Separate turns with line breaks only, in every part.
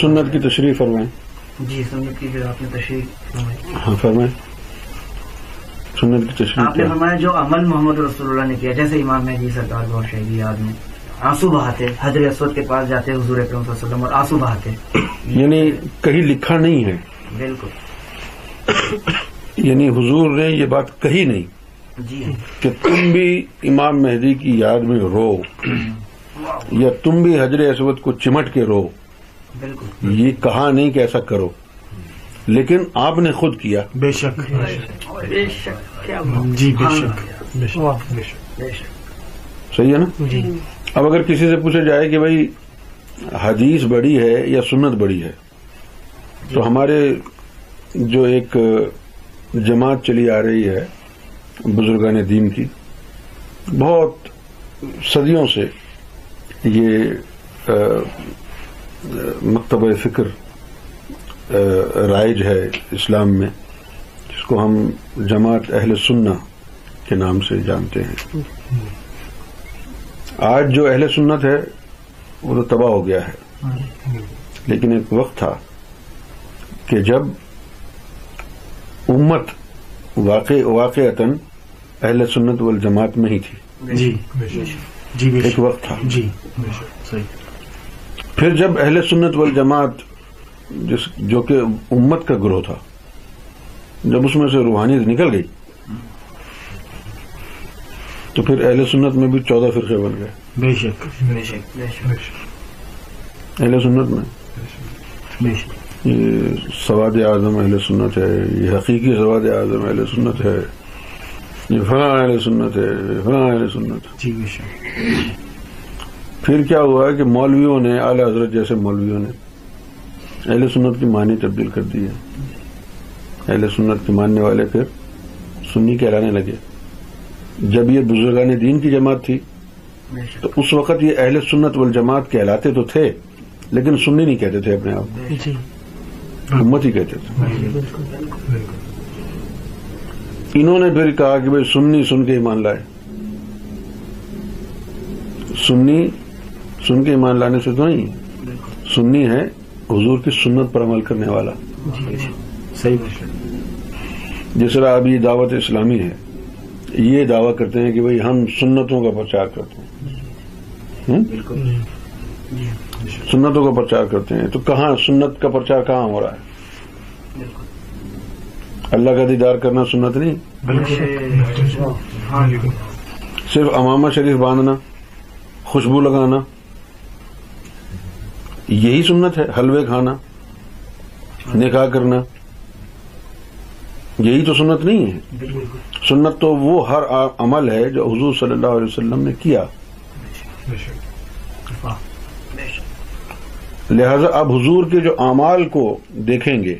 سنت کی تشریح فرمائیں۔
جی سنت کی جو آپ نے تشریح فرمائی۔
ہاں فرمائیں۔ سنت کی تشریح
آپ نے فرمایا جو عمل محمد رسول اللہ نے کیا جیسے امام مہدی سرکار بہت شہیدی یاد میں۔ آنسو بہاتے حضر اسود کے پاس جاتے حضور اکرم صلی اللہ علیہ وسلم اور آنسو بہاتے۔
یعنی کہیں لکھا نہیں ہے۔
بالکل۔
یعنی حضور نے یہ بات کہی نہیں
جی۔
کہ تم بھی امام مہدی کی یاد میں رو یا تم بھی حجر اسود کو چمٹ کے رو۔
بالکل۔
یہ کہا نہیں کہ ایسا کرو۔ لیکن آپ نے خود کیا۔
بے شک۔
بے شک
جی بے
ہاں،
شک بے شک۔
صحیح ہے نا؟
جی۔
اب اگر کسی سے پوچھا جائے کہ بھائی حدیث بڑی ہے یا سنت بڑی ہے؟ تو ہمارے جو ایک جماعت چلی آ رہی ہے بزرگان دین کی بہت صدیوں سے یہ مکتبہ فکر رائج ہے اسلام میں جس کو ہم جماعت اہل سنہ کے نام سے جانتے ہیں۔ آج جو اہل سنت ہے وہ تو تباہ ہو گیا ہے۔ لیکن ایک وقت تھا کہ جب امت واقع واقعتاً اہل سنت والجماعت میں ہی تھی۔
جی جی
ایک وقت تھا۔
جی
پھر جب اہل سنت والجماعت جس جو کہ امت کا گروہ تھا جب اس میں سے روحانیت نکل گئی تو پھر اہل سنت میں بھی چودہ فرقے بن گئے۔
بے شک
بے شک بے شک۔
بے شک۔
اہل سنت میں؟
بے شک
یہ سواد اعظم اہل سنت ہے یہ حقیقی سواد اعظم اہل سنت ہے۔ یہ فلاں اہل سنت ہے یہ فلاں اہل سنت۔ ہے
جی بے شک۔
پھر کیا ہوا کہ مولویوں نے اعلی حضرت جیسے مولویوں نے اہل سنت کی معنی تبدیل کر دی ہے۔ اہل سنت کے ماننے والے پھر سنی کہلانے لگے۔ جب یہ بزرگان دین کی جماعت تھی تو اس وقت یہ اہل سنت والجماعت کہلاتے تو تھے لیکن سنی نہیں کہتے تھے اپنے آپ
جی۔
امت ہی کہتے تھے۔
بالکل۔
انہوں نے پھر کہا کہ بھائی سنی سن کے ایمان لائے۔ سنی سن کے ایمان لانے سے تو نہیں۔ سنی ہے حضور کی سنت پر عمل کرنے والا۔
جی صحیح بے شک
جس طرح اب یہ دعوت اسلامی ہے یہ دعویٰ کرتے ہیں کہ بھائی ہم سنتوں کا پرچار کرتے ہیں۔
جی۔
سنتوں کا پرچار کرتے ہیں تو کہاں سنت کا پرچار کہاں ہو رہا ہے؟
بالکل۔
اللہ کا دیدار کرنا سنت نہیں۔
بالکل۔
ہاں
صرف امامہ شریف باندھنا خوشبو لگانا یہی سنت ہے حلوے کھانا نکاح کرنا۔ یہی تو سنت نہیں ہے۔
بالکل۔
سنت تو وہ ہر عمل ہے جو حضور صلی اللہ علیہ وسلم نے کیا۔
بے شک۔
بے شک۔
لہذا اب حضور کے جو اعمال کو دیکھیں گے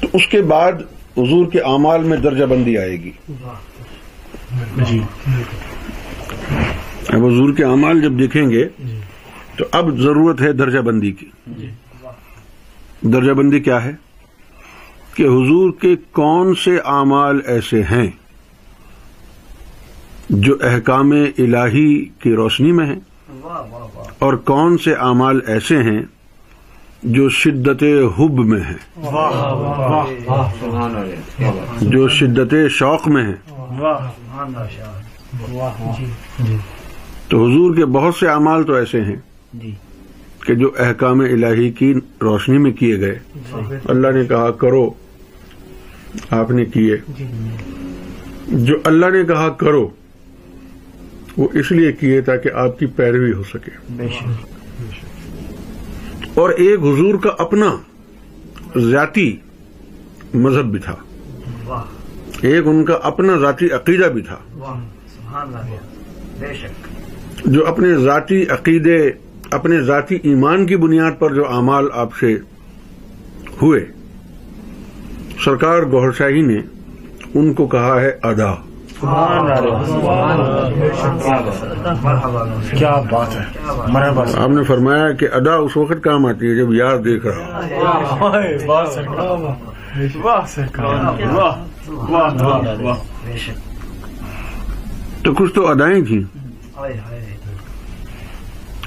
تو اس کے بعد حضور کے اعمال میں درجہ بندی آئے گی۔
جی۔
اب حضور کے اعمال جب دیکھیں گے تو اب ضرورت ہے درجہ بندی کی۔ درجہ بندی کیا ہے؟ کہ حضور کے کون سے اعمال ایسے ہیں جو احکام الہی کی روشنی میں ہیں؟
واہ واہ واہ۔
اور کون سے اعمال ایسے ہیں جو شدت حب میں ہیں؟ جو شدت شوق میں ہیں۔
سبحان اللہ
جی۔
تو حضور کے بہت سے اعمال تو ایسے ہیں۔
جی۔
کہ جو احکام الہی کی روشنی میں کیے گئے۔ اللہ نے کہا کرو آپ نے کیے۔ جو اللہ نے کہا کرو وہ اس لیے کیے تاکہ آپ کی پیروی ہو سکے۔
بے شک۔
اور ایک حضور کا اپنا ذاتی مذہب بھی تھا۔ ایک ان کا اپنا ذاتی عقیدہ بھی تھا۔ جو اپنے ذاتی عقیدے اپنے ذاتی ایمان کی بنیاد پر جو اعمال آپ سے ہوئے سرکار گوھر شاہی نے ان کو کہا ہے ادا۔
کیا بات ہے
آپ نے فرمایا کہ ادا اس وقت کام آتی ہے جب یار دیکھ رہا تو کچھ تو ادائیں تھیں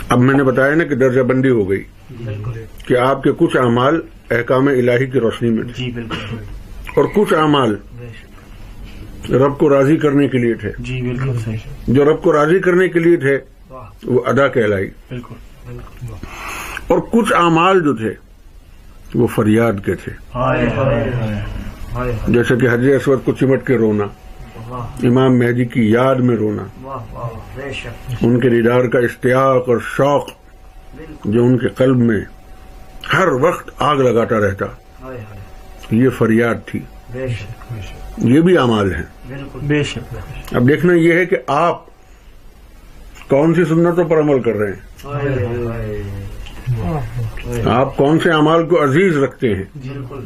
اب میں نے بتایا نا کہ درجہ بندی ہو گئی کہ آپ کے کچھ اعمال احکام الہی کی روشنی میں
جی بالکل۔
اور کچھ اعمال رب کو راضی کرنے کے لیے تھے۔
جی بالکل
جو رب کو راضی کرنے کے لیے تھے وہ ادا کہلائی۔
بالکل
بالکل۔
اور کچھ اعمال جو تھے وہ فریاد کے تھے۔ جیسے کہ حضرت اسود کو چمٹ کے رونا۔ امام مہدی کی یاد میں رونا۔
واہ واہ بے شک
ان کے دیدار کا اشتیاق اور شوق جو ان کے قلب میں ہر وقت آگ لگاتا رہتا۔
ہائے ہائے.
یہ فریاد تھی۔
بے شک
یہ بھی اعمال ہیں۔
بالکل.
بے شک.
اب دیکھنا یہ ہے کہ آپ کون سی سنتوں پر عمل کر رہے ہیں؟
ہائے ہائے.
آپ کون سے اعمال کو عزیز رکھتے ہیں؟
بالکل.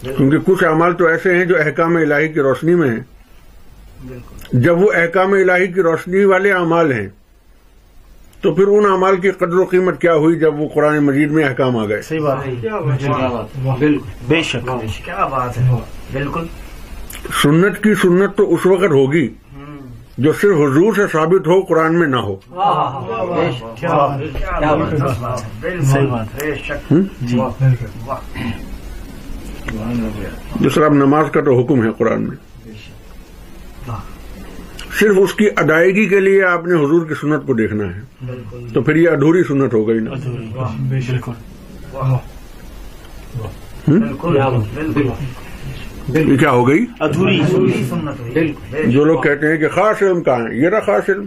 کیونکہ کچھ اعمال تو ایسے ہیں جو احکام الہی کی روشنی میں ہیں۔
بالکل۔
جب وہ احکام الہی کی روشنی والے اعمال ہیں تو پھر ان اعمال کی قدر و قیمت کیا ہوئی جب وہ قرآن مجید میں احکام آ گئے؟
صحیح بات ہے۔
کیا بات بالکل۔
بے شک۔
کیا بات ہے۔ بالکل۔
سنت کی سنت تو اس وقت ہوگی جو صرف حضور سے ثابت ہو قرآن میں نہ ہو۔
بے شک۔
طرح اب نماز کا تو حکم ہے قرآن میں۔ صرف اس کی ادائیگی کے لیے آپ نے حضور کی سنت کو دیکھنا ہے۔
بالکل۔
تو پھر یہ ادھوری سنت ہو گئی نا۔ یہ کیا ہو گئی؟
ادھوری۔
جو لوگ کہتے ہیں کہ خاص علم کہاں ہے؟ یہ رہا خاص علم۔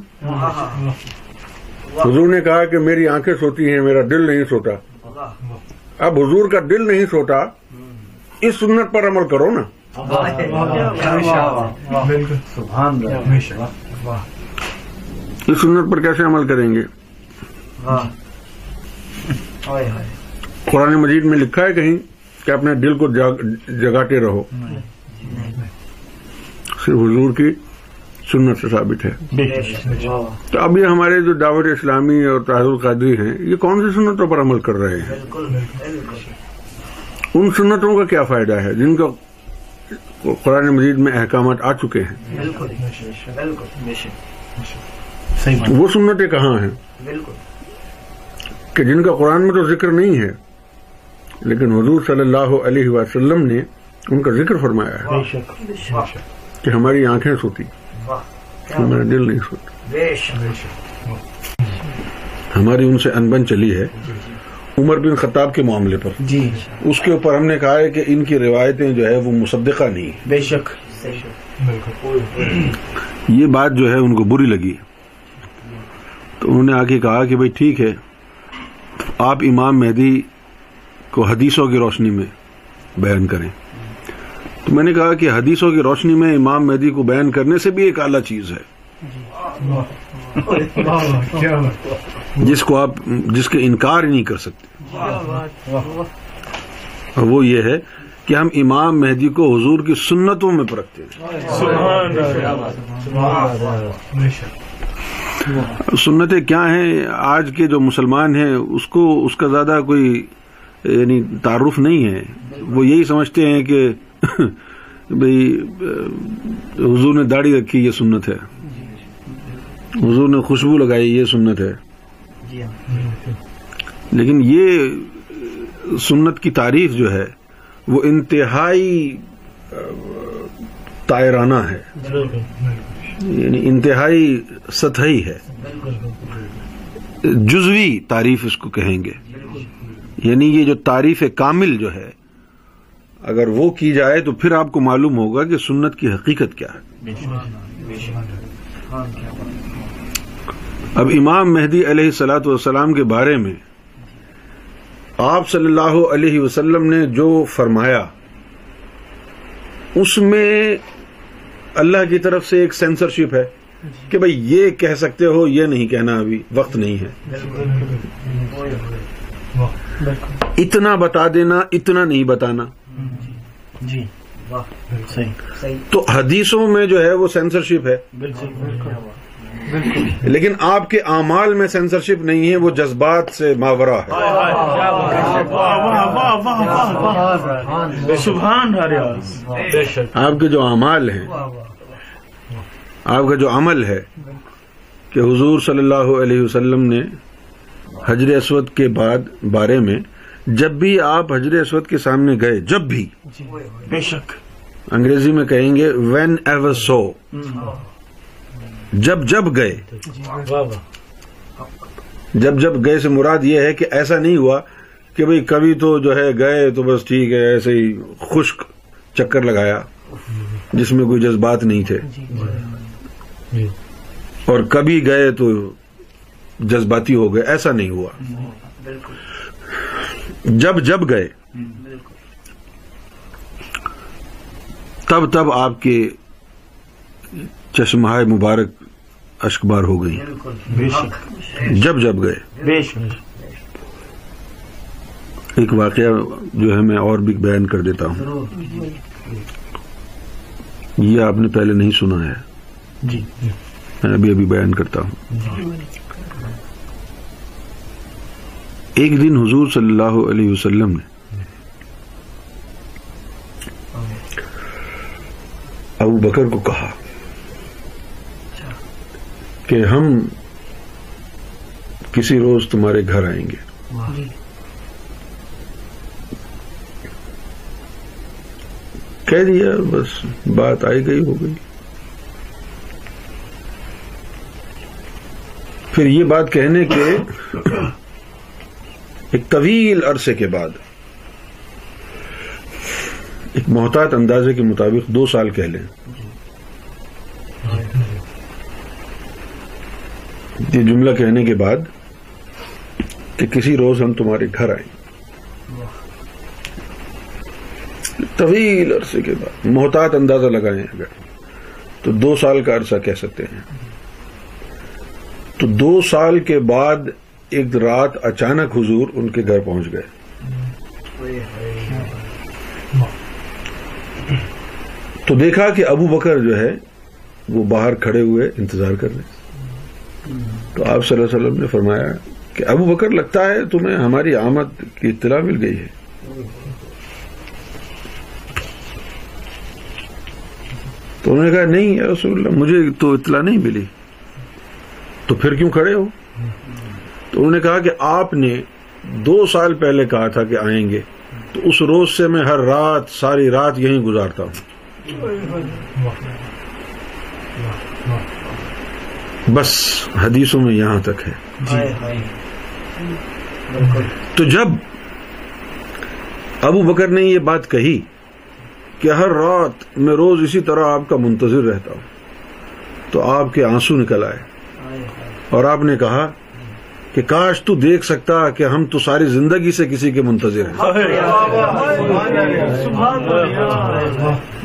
حضور نے کہا کہ میری آنکھیں سوتی ہیں میرا دل نہیں سوتا۔ اب حضور کا دل نہیں سوتا۔ اس سنت پر عمل کرو نا۔ اس سنت پر کیسے عمل کریں گے؟ قرآن مجید میں لکھا ہے کہیں کہ اپنے دل کو جگاتے رہو۔ صرف حضور کی سنت سے ثابت ہے۔ تو اب یہ ہمارے جو دعوت اسلامی اور تاحر القادری ہیں یہ کون سی سنتوں پر عمل کر رہے ہیں؟ ان سنتوں کا کیا فائدہ ہے جن کا قرآن مجید میں احکامات آ چکے ہیں؟ وہ سنتیں کہاں ہیں؟
بالکل۔
کہ جن کا قرآن میں تو ذکر نہیں ہے لیکن حضور صلی اللہ علیہ وسلم نے ان کا ذکر فرمایا ہے کہ ہماری آنکھیں سوتی۔ ہمارا دل نہیں سوتا۔ ہماری ان سے انبن چلی ہے۔ عمر بن خطاب کے معاملے پر۔
جی۔
اس کے اوپر ہم نے کہا ہے کہ ان کی روایتیں جو ہے وہ مصدقہ نہیں ہیں۔
بے شک۔
یہ بات جو ہے ان کو بری لگی۔ تو انہوں نے آ کے کہا کہ بھائی ٹھیک ہے آپ امام مہدی کو حدیثوں کی روشنی میں بیان کریں۔ تو میں نے کہا کہ حدیثوں کی روشنی میں امام مہدی کو بیان کرنے سے بھی ایک اعلیٰ چیز ہے۔ جس کو آپ جس کے انکار نہیں کر سکتے۔ اور وہ یہ ہے کہ ہم امام مہدی کو حضور کی سنتوں میں پرکھتے ہیں۔ سنتیں کیا ہیں؟ آج کے جو مسلمان ہیں، اس کو اس کا زیادہ کوئی یعنی تعارف نہیں ہے۔ وہ یہی سمجھتے ہیں کہ بھئی، حضور نے داڑھی رکھی، یہ سنت ہے۔ حضور نے خوشبو لگائی، یہ سنت ہے۔
جی ہاں۔
لیکن یہ سنت کی تعریف جو ہے وہ انتہائی تائرانہ ہے۔ یعنی انتہائی سطحی ہے۔ جزوی تعریف اس کو کہیں گے۔ یعنی یہ جو تعریف کامل جو ہے اگر وہ کی جائے تو پھر آپ کو معلوم ہوگا کہ سنت کی حقیقت کیا ہے۔ اب امام مہدی علیہ سلاۃ والسلام کے بارے میں آپ صلی اللہ علیہ وسلم نے جو فرمایا اس میں اللہ کی طرف سے ایک سینسرشپ ہے کہ بھئی یہ کہہ سکتے ہو یہ نہیں کہنا ابھی وقت نہیں ہے۔ اتنا بتا دینا اتنا نہیں بتانا۔
جی
تو حدیثوں میں جو ہے وہ سینسرشپ ہے۔
بالکل۔
لیکن آپ کے اعمال میں سینسرشپ نہیں ہے وہ جذبات سے ماورا ہے۔
سبحان بے شک۔
آپ کے جو اعمال ہیں
واہ واہ
آپ کا جو عمل ہے کہ حضور صلی اللہ علیہ وسلم نے حجر اسود کے بعد بارے میں جب بھی آپ حجر اسود کے سامنے گئے جب بھی
جی۔ بے شک۔
انگریزی میں کہیں گے وین ایور سو جب جب گئے۔ جب جب گئے سے مراد یہ ہے کہ ایسا نہیں ہوا کہ بھئی کبھی تو جو ہے گئے تو بس ٹھیک ہے، ایسے ہی خشک چکر لگایا، جس میں کوئی جذبات نہیں تھے۔ اور کبھی گئے تو جذباتی ہو گئے، ایسا نہیں ہوا۔ جب جب گئے، تب تب آپ کے چشمہ مبارک اشکبار ہو گئی۔ جب جب گئے۔
بے شک۔
ایک واقعہ جو ہے میں اور بھی بیان کر دیتا ہوں۔ یہ آپ نے پہلے نہیں سنا ہے۔
جی۔
میں ابھی ابھی بیان کرتا ہوں۔ ایک دن حضور صلی اللہ علیہ وسلم نے ابو بکر کو کہا کہ ہم کسی روز تمہارے گھر آئیں گے۔ کہہ دیا بس بات آئی گئی ہو گئی۔ پھر یہ بات کہنے کے ایک طویل عرصے کے بعد ایک محتاط اندازے کے مطابق دو سال کہہ لیں۔ یہ جملہ کہنے کے بعد کہ کسی روز ہم تمہارے گھر آئیں۔ طویل عرصے کے بعد محتاط اندازہ لگائیں اگر۔ تو دو سال کا عرصہ کہہ سکتے ہیں۔ تو دو سال کے بعد ایک رات اچانک حضور ان کے گھر پہنچ گئے۔ تو دیکھا کہ ابو بکر جو ہے وہ باہر کھڑے ہوئے انتظار کر رہے ہیں۔ تو آپ صلی اللہ علیہ وسلم نے فرمایا کہ ابو بکر لگتا ہے تمہیں ہماری آمد کی اطلاع مل گئی ہے۔ تو انہوں نے کہا، نہیں یا رسول اللہ، مجھے تو اطلاع نہیں ملی۔ تو پھر کیوں کھڑے ہو؟ تو انہوں نے کہا کہ آپ نے دو سال پہلے کہا تھا کہ آئیں گے۔ تو اس روز سے میں ہر رات، ساری رات یہیں گزارتا ہوں۔ بس حدیثوں میں یہاں تک ہے۔
بالکل۔
تو جب ابو بکر نے یہ بات کہی کہ ہر رات میں روز اسی طرح آپ کا منتظر رہتا ہوں تو آپ کے آنسو نکل آئے۔ اور آپ نے کہا کہ کاش تو دیکھ سکتا کہ ہم تو ساری زندگی سے کسی کے منتظر ہیں۔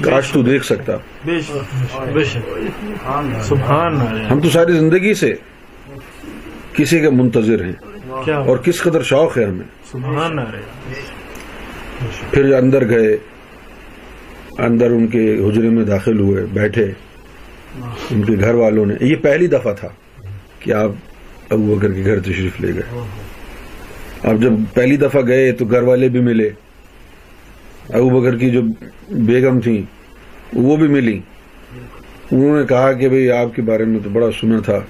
کاش تو دیکھ سکتا۔ ہم تو ساری زندگی سے کسی کے منتظر ہیں۔ اور کس قدر شوق ہے ہمیں۔ پھر اندر گئے، اندر ان کے حجرے میں داخل ہوئے، بیٹھے۔ ان کے گھر والوں نے، یہ پہلی دفعہ تھا کہ آپ ابو بکر کے گھر تشریف لے گئے۔ اب جب پہلی دفعہ گئے تو گھر والے بھی ملے۔ ابو بکر کی جو بیگم تھیں، وہ بھی ملی انہوں نے کہا کہ بھئی آپ کے بارے میں تو بڑا سنا تھا۔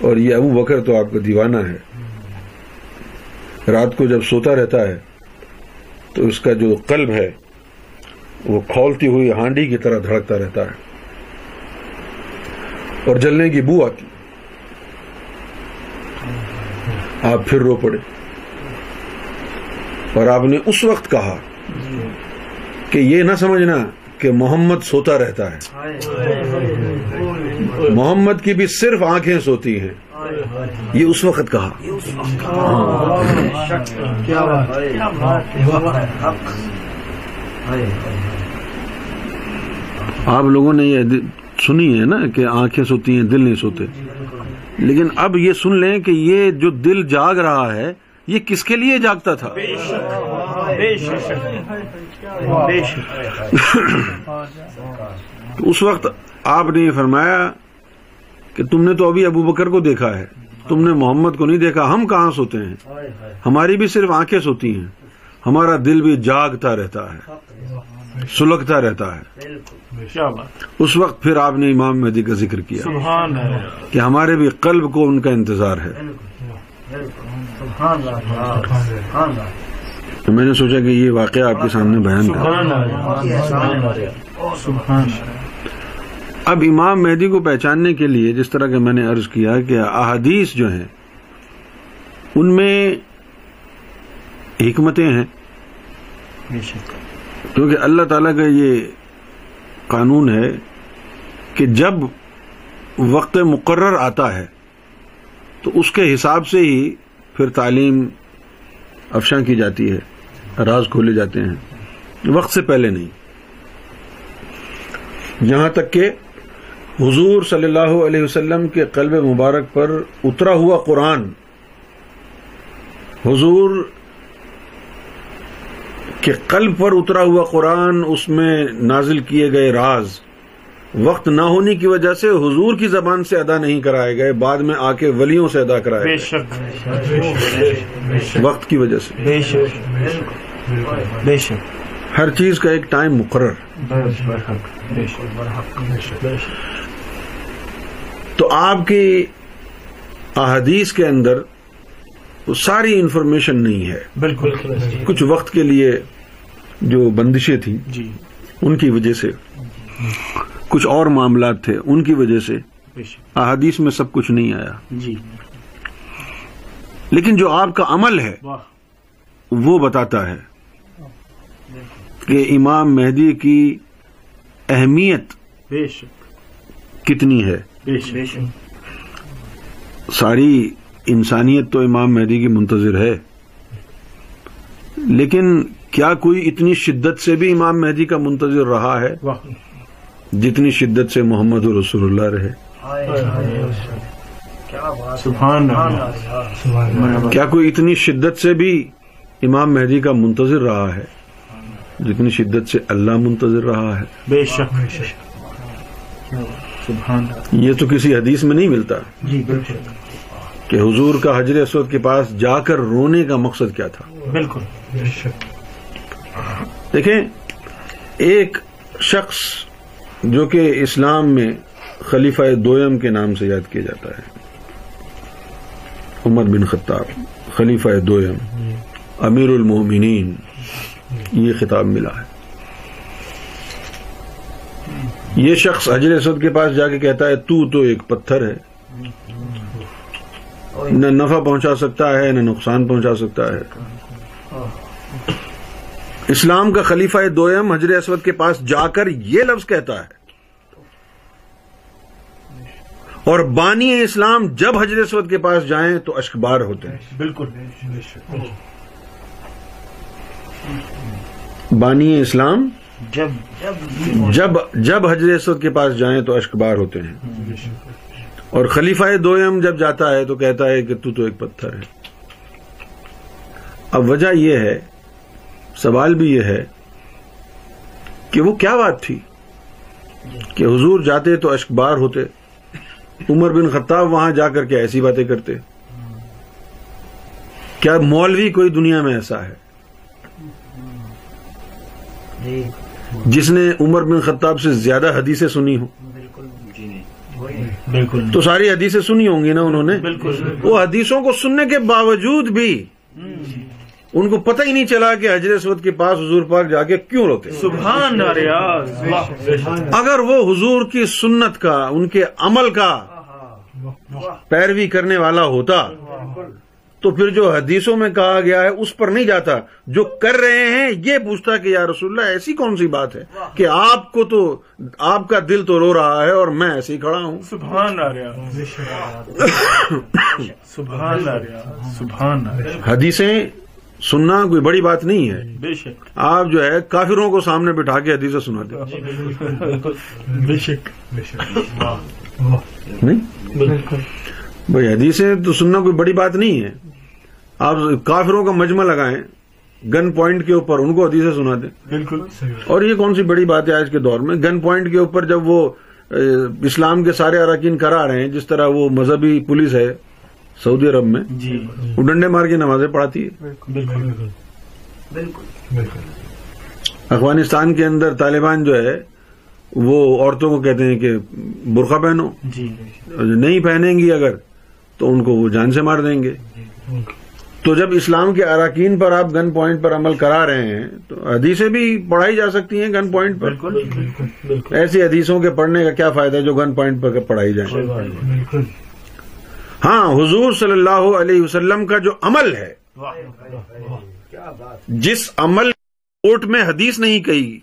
اور یہ ابو بکر تو آپ کا دیوانہ ہے۔ رات کو جب سوتا رہتا ہے، تو اس کا جو قلب ہے، وہ کھولتی ہوئی ہانڈی کی طرح دھڑکتا رہتا ہے۔ اور جلنے کی بو آتی۔ آپ پھر رو پڑے۔ اور آپ نے اس وقت کہا کہ یہ نہ سمجھنا کہ محمد سوتا رہتا ہے۔ محمد کی بھی صرف آنکھیں سوتی ہیں۔ یہ اس وقت کہا۔ آپ لوگوں نے یہ سنی ہے نا کہ آنکھیں سوتی ہیں دل نہیں سوتے۔ لیکن اب یہ سن لیں کہ یہ جو دل جاگ رہا ہے، یہ کس کے لیے جاگتا تھا؟ تو اس وقت آپ نے یہ فرمایا کہ تم نے تو ابھی ابو بکر کو دیکھا ہے۔ تم نے محمد کو نہیں دیکھا۔ ہم کہاں سوتے ہیں؟ ہماری بھی صرف آنکھیں سوتی ہیں۔ ہمارا دل بھی جاگتا رہتا ہے۔ سلگتا رہتا ہے۔ اس وقت پھر آپ نے امام مہدی کا ذکر کیا
سبحان
کہ ہمارے بھی قلب کو ان کا انتظار ہے۔ تو میں نے سوچا کہ یہ واقعہ آپ کے سامنے بیان
ہے
اب امام مہدی کو پہچاننے کے لیے جس طرح کہ میں نے عرض کیا کہ احادیث جو ہیں ان میں حکمتیں ہیں۔
بے شک۔
کیونکہ اللہ تعالیٰ کا یہ قانون ہے کہ جب وقت مقرر آتا ہے تو اس کے حساب سے ہی پھر تعلیم افشاں کی جاتی ہے، راز کھولے جاتے ہیں۔ وقت سے پہلے نہیں۔ یہاں تک کہ حضور صلی اللہ علیہ وسلم کے قلب مبارک پر اترا ہوا قرآن، حضور کہ قلب پر اترا ہوا قرآن اس میں نازل کیے گئے راز وقت نہ ہونے کی وجہ سے حضور کی زبان سے ادا نہیں کرائے گئے بعد میں آ کے ولیوں سے ادا کرائے
بے
گئے
شک
وقت کی وجہ سے۔
بے شک بے شک
ہر چیز کا ایک ٹائم مقرر۔
بے شک
تو آپ کی احادیث کے اندر وہ ساری انفارمیشن نہیں ہے۔
بالکل۔
کچھ وقت کے لیے جو بندشیں تھیں
جی۔
ان کی وجہ سے کچھ اور معاملات تھے ان کی وجہ سے
بے شک۔
احادیث میں سب کچھ نہیں آیا۔
جی۔
لیکن جو آپ کا عمل ہے وہ بتاتا ہے کہ امام مہدی کی اہمیت
بے شک۔
کتنی ہے۔
بے شک۔
ساری انسانیت تو امام مہدی کی منتظر ہے لیکن کیا کوئی اتنی شدت سے بھی امام مہدی کا منتظر رہا ہے؟ جتنی شدت سے محمد رسول اللہ رہے۔
کیا بات
سبحان اللہ
کیا کوئی اتنی شدت سے بھی امام مہدی کا منتظر رہا ہے؟ جتنی شدت سے اللہ منتظر رہا ہے۔
بے شک۔ سبحان
یہ تو کسی حدیث میں نہیں ملتا۔
جی بالکل۔
کہ حضور کا حجر اسود کے پاس جا کر رونے کا مقصد کیا تھا؟
بالکل۔
دیکھیں، ایک شخص جو کہ اسلام میں خلیفہ دویم کے نام سے یاد کیا جاتا ہے، عمر بن خطاب، خلیفہ دویم، امیر المومنین یہ خطاب ملا ہے۔ یہ شخص حجر اسود کے پاس جا کے کہتا ہے، تو تو ایک پتھر ہے۔ نہ نفع پہنچا سکتا ہے، نہ نقصان پہنچا سکتا ہے۔ اسلام کا خلیفہ دویم حجر اسود کے پاس جا کر یہ لفظ کہتا ہے۔ اور بانی اسلام جب حجر اسود کے پاس جائیں تو اشکبار ہوتے ہیں۔
بالکل۔
بانی اسلام
جب
جب جب حجر اسود کے پاس جائیں تو اشکبار ہوتے ہیں۔ اور خلیفہ دویم جب جاتا ہے تو کہتا ہے کہ تو تو ایک پتھر ہے۔ اب وجہ یہ ہے سوال بھی یہ ہے کہ وہ کیا بات تھی؟ کہ حضور جاتے تو اشکبار ہوتے عمر بن خطاب وہاں جا کر کے ایسی باتیں کرتے۔ کیا مولوی کوئی دنیا میں ایسا ہے؟ جس نے عمر بن خطاب سے زیادہ حدیثیں سنی ہوں۔
بالکل
بالکل
تو ساری حدیثیں سنی ہوں گی نا انہوں نے؟
بالکل۔
وہ حدیثوں کو سننے کے باوجود بھی ان کو پتہ ہی نہیں چلا کہ حجر اسود کے پاس حضور پاک جا کے کیوں روتے
سبحان
اگر وہ حضور کی سنت کا ان کے عمل کا پیروی کرنے والا ہوتا تو پھر جو حدیثوں میں کہا گیا ہے اس پر نہیں جاتا۔ جو کر رہے ہیں یہ پوچھتا کہ یا رسول اللہ ایسی کون سی بات ہے؟ کہ آپ کو تو آپ کا دل تو رو رہا ہے اور میں ایسے ہی کھڑا ہوں۔
سبحان سبحان سبحان
حدیثیں سننا کوئی بڑی بات نہیں ہے۔
بے شک۔
آپ جو ہے کافروں کو سامنے بٹھا کے حدیثیں
شک۔
نہیں؟
بالکل۔
بھائی حدیثیں تو سننا کوئی بڑی بات نہیں ہے۔ آپ کافروں کا مجمع لگائیں گن پوائنٹ کے اوپر ان کو حدیثیں سنا دیں۔
بالکل۔
اور یہ کون سی بڑی بات ہے آج کے دور میں؟ گن پوائنٹ کے اوپر جب وہ اسلام کے سارے اراکین کرا رہے ہیں جس طرح وہ مذہبی پولیس ہے سعودی عرب میں
جی۔
وہ ڈنڈے مار کے نمازیں پڑھاتی ہے۔
بالکل۔
بالکل۔
افغانستان کے اندر طالبان جو ہے وہ عورتوں کو کہتے ہیں کہ برقع پہنو۔
جی۔
نہیں پہنیں گی اگر تو ان کو وہ جان سے مار دیں گے۔ تو جب اسلام کے اراکین پر آپ گن پوائنٹ پر عمل کرا رہے ہیں تو حدیثیں بھی پڑھائی جا سکتی ہیں گن پوائنٹ پر۔
بالکل۔ بالکل
ایسی حدیثوں کے پڑھنے کا کیا فائدہ ہے جو گن پوائنٹ پر پڑھائی جائیں
بالکل۔
ہاں حضور صلی اللہ علیہ وسلم کا جو عمل ہے جس عمل کوٹ میں حدیث نہیں کہی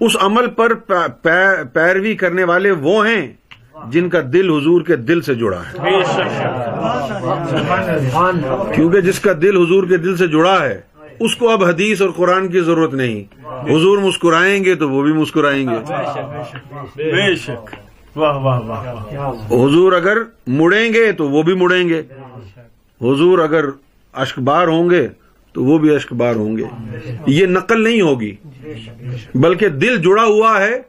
اس عمل پر پیروی کرنے والے وہ ہیں جن کا دل حضور کے دل سے جڑا ہے۔ کیونکہ جس کا دل حضور کے دل سے جڑا ہے اس کو اب حدیث اور قرآن کی ضرورت نہیں۔ حضور مسکرائیں گے تو وہ بھی مسکرائیں گے۔
بے شک۔ واہ واہ واہ
حضور اگر مڑیں گے تو وہ بھی مڑیں گے۔ حضور اگر اشکبار ہوں گے تو وہ بھی اشکبار ہوں گے۔ یہ نقل نہیں ہوگی۔ بلکہ دل جڑا ہوا ہے،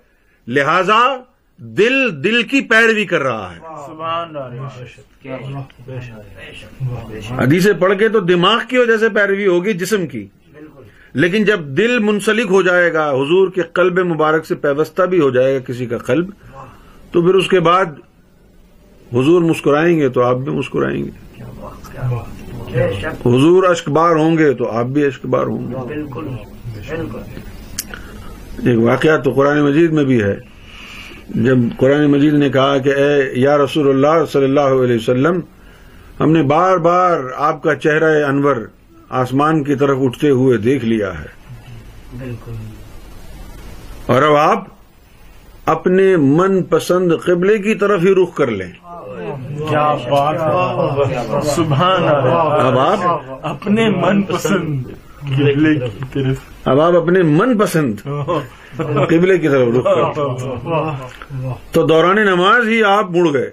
لہذا دل دل کی پیروی کر رہا ہے۔
سبحان
پڑھ کے تو دماغ کی وجہ سے پیروی ہوگی جسم کی۔ لیکن جب دل منسلک ہو جائے گا، حضور کے قلب مبارک سے پیوستہ بھی ہو جائے گا کسی کا قلب تو پھر اس کے بعد حضور مسکرائیں گے تو آپ بھی مسکرائیں گے۔ حضور اشکبار ہوں گے تو آپ بھی اشکبار ہوں گے۔ ایک واقعہ تو قرآن مجید میں بھی ہے۔ جب قرآن مجید نے کہا کہ اے یا رسول اللہ صلی اللہ علیہ وسلم ہم نے بار بار آپ کا چہرہ انور آسمان کی طرف اٹھتے ہوئے دیکھ لیا ہے۔
بالکل۔
اور اب آپ اپنے من پسند قبلے کی طرف ہی رخ کر لیں۔
کیا بات ہے؟ سبحان اللہ۔
اب آپ؟
اپنے من پسند قبلے کی طرف۔
اب آپ اپنے من پسند قبلے کی طرف رخ کر۔ تو دوران نماز ہی آپ مڑ گئے۔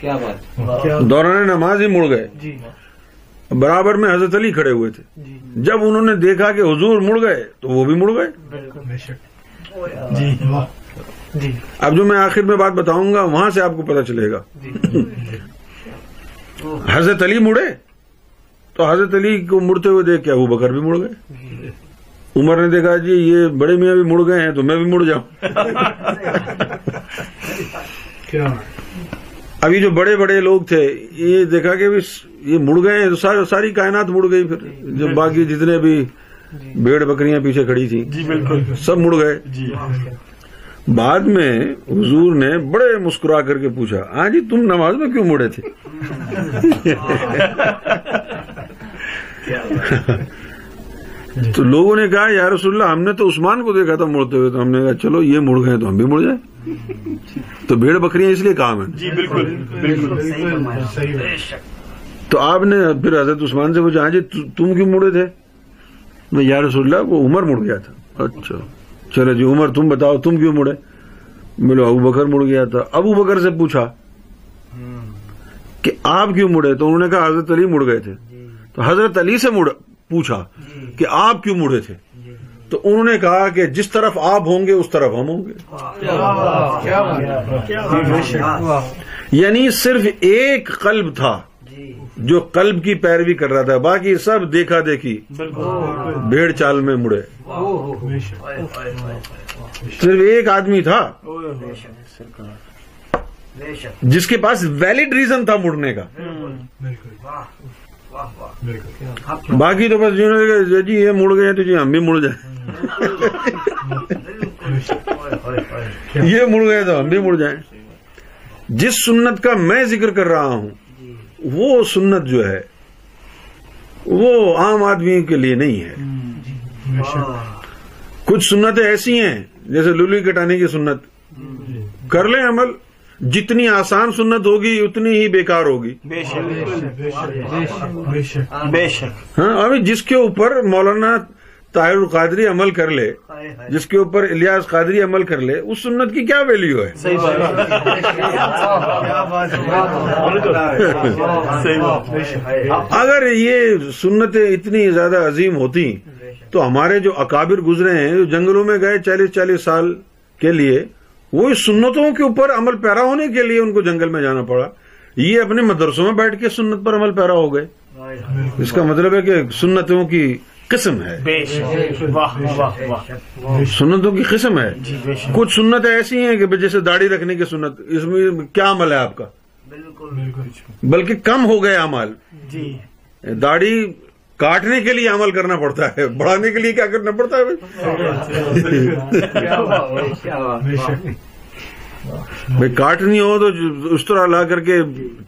کیا بات
دوران نماز ہی مڑ گئے۔
جی۔
برابر میں حضرت علی کھڑے ہوئے تھے۔
جی۔
جب انہوں نے دیکھا کہ حضور مڑ گئے تو وہ بھی مڑ گئے۔
بالکل۔ بے شک جی جی۔
اب جو میں آخر میں بات بتاؤں گا وہاں سے آپ کو پتا چلے گا۔
جی۔
حضرت علی مڑے؟ تو حضرت علی کو مڑتے ہوئے دیکھ کے ابو بکر بھی مڑ گئے۔ عمر نے دیکھا جی یہ بڑے میاں بھی مڑ گئے ہیں تو میں بھی مڑ جاؤں۔ ابھی جو بڑے بڑے لوگ تھے یہ دیکھا کہ یہ مڑ گئے ہیں تو ساری ساری کائنات مڑ گئی پھر۔ جو باقی جتنے بھی بھیڑ بکریاں پیچھے کھڑی تھیں۔
جی بالکل۔
سب مڑ گئے۔
جی۔
بعد میں حضور نے بڑے مسکرا کر کے پوچھا ہاں جی تم نماز میں کیوں مڑے تھے؟ تو لوگوں نے کہا یا رسول اللہ ہم نے تو عثمان کو دیکھا تھا مڑتے ہوئے تو ہم نے کہا چلو یہ مڑ گئے تو ہم بھی مڑ جائیں۔ تو بھیڑ بکریاں اس لیے کام ہے
جی بالکل بالکل۔
صحیح فرمایا۔
صحیح
بے شک
تو آپ نے پھر حضرت عثمان سے پوچھا ہاں جی تم کیوں مڑے تھے؟ میں یا رسول اللہ وہ عمر مڑ گیا تھا. اچھا۔ چلو جی عمر تم بتاؤ تم کیوں مڑے؟ بولے ابو بکر مڑ گیا تھا۔ ابو بکر سے پوچھا کہ آپ کیوں مڑے؟ تو انہوں نے کہا حضرت علی مڑ گئے تھے۔ تو حضرت علی سے مڑ پوچھا کہ آپ کیوں مڑے تھے؟ تو انہوں نے کہا کہ جس طرف آپ ہوں گے اس طرف ہم ہوں گے۔
جی
یعنی صرف ایک قلب تھا۔
جی
جو قلب کی پیروی کر رہا تھا باقی سب دیکھا دیکھی۔
بالکل۔
بھیڑ چال میں مڑے۔ صرف ایک آدمی تھا۔ جس کے پاس ویلڈ ریزن تھا مڑنے کا۔ باقی تو بس جنہوں نے کہا جی یہ مڑ گئے تو جی ہم بھی مڑ جائیں۔ یہ مڑ گئے تو ہم بھی مڑ جائیں۔ جس سنت کا میں ذکر کر رہا ہوں وہ سنت جو ہے وہ عام آدمی کے لیے نہیں ہے۔
بے شک۔
کچھ سنتیں ایسی ہیں جیسے لولی کٹانے کی سنت۔ کر لیں عمل جتنی آسان سنت ہوگی اتنی ہی بیکار ہوگی۔
بے شک۔ بے شک بے شک۔ بے شک۔
ہاں ابھی جس کے اوپر مولانا طاہر القادری عمل کر لے جس کے اوپر الیاس قادری عمل کر لے اس سنت کی کیا ویلیو ہے؟
صحیح بات
اگر یہ سنتیں اتنی زیادہ عظیم ہوتی تو ہمارے جو اکابر گزرے ہیں جو جنگلوں میں گئے چالیس چالیس سال کے لیے وہ اس سنتوں کے اوپر عمل پیرا ہونے کے لیے ان کو جنگل میں جانا پڑا۔ یہ اپنے مدرسوں میں بیٹھ کے سنت پر عمل پیرا ہو گئے۔ اس کا مطلب ہے کہ سنتوں کی قسم ہے۔
بے شک۔ واہ واہ واہ
سنتوں کی قسم ہے۔
جی
کچھ سنتیں ایسی ہیں کہ جیسے داڑھی رکھنے کی سنت اس میں کیا عمل ہے آپ کا؟
بالکل۔
بلکہ کم ہو گئے عمل
جی۔
داڑھی کاٹنے کے لیے عمل کرنا پڑتا ہے بڑھانے کے لیے کیا کرنا پڑتا ہے بھائی کاٹنی ہو تو اس طرح لا کر کے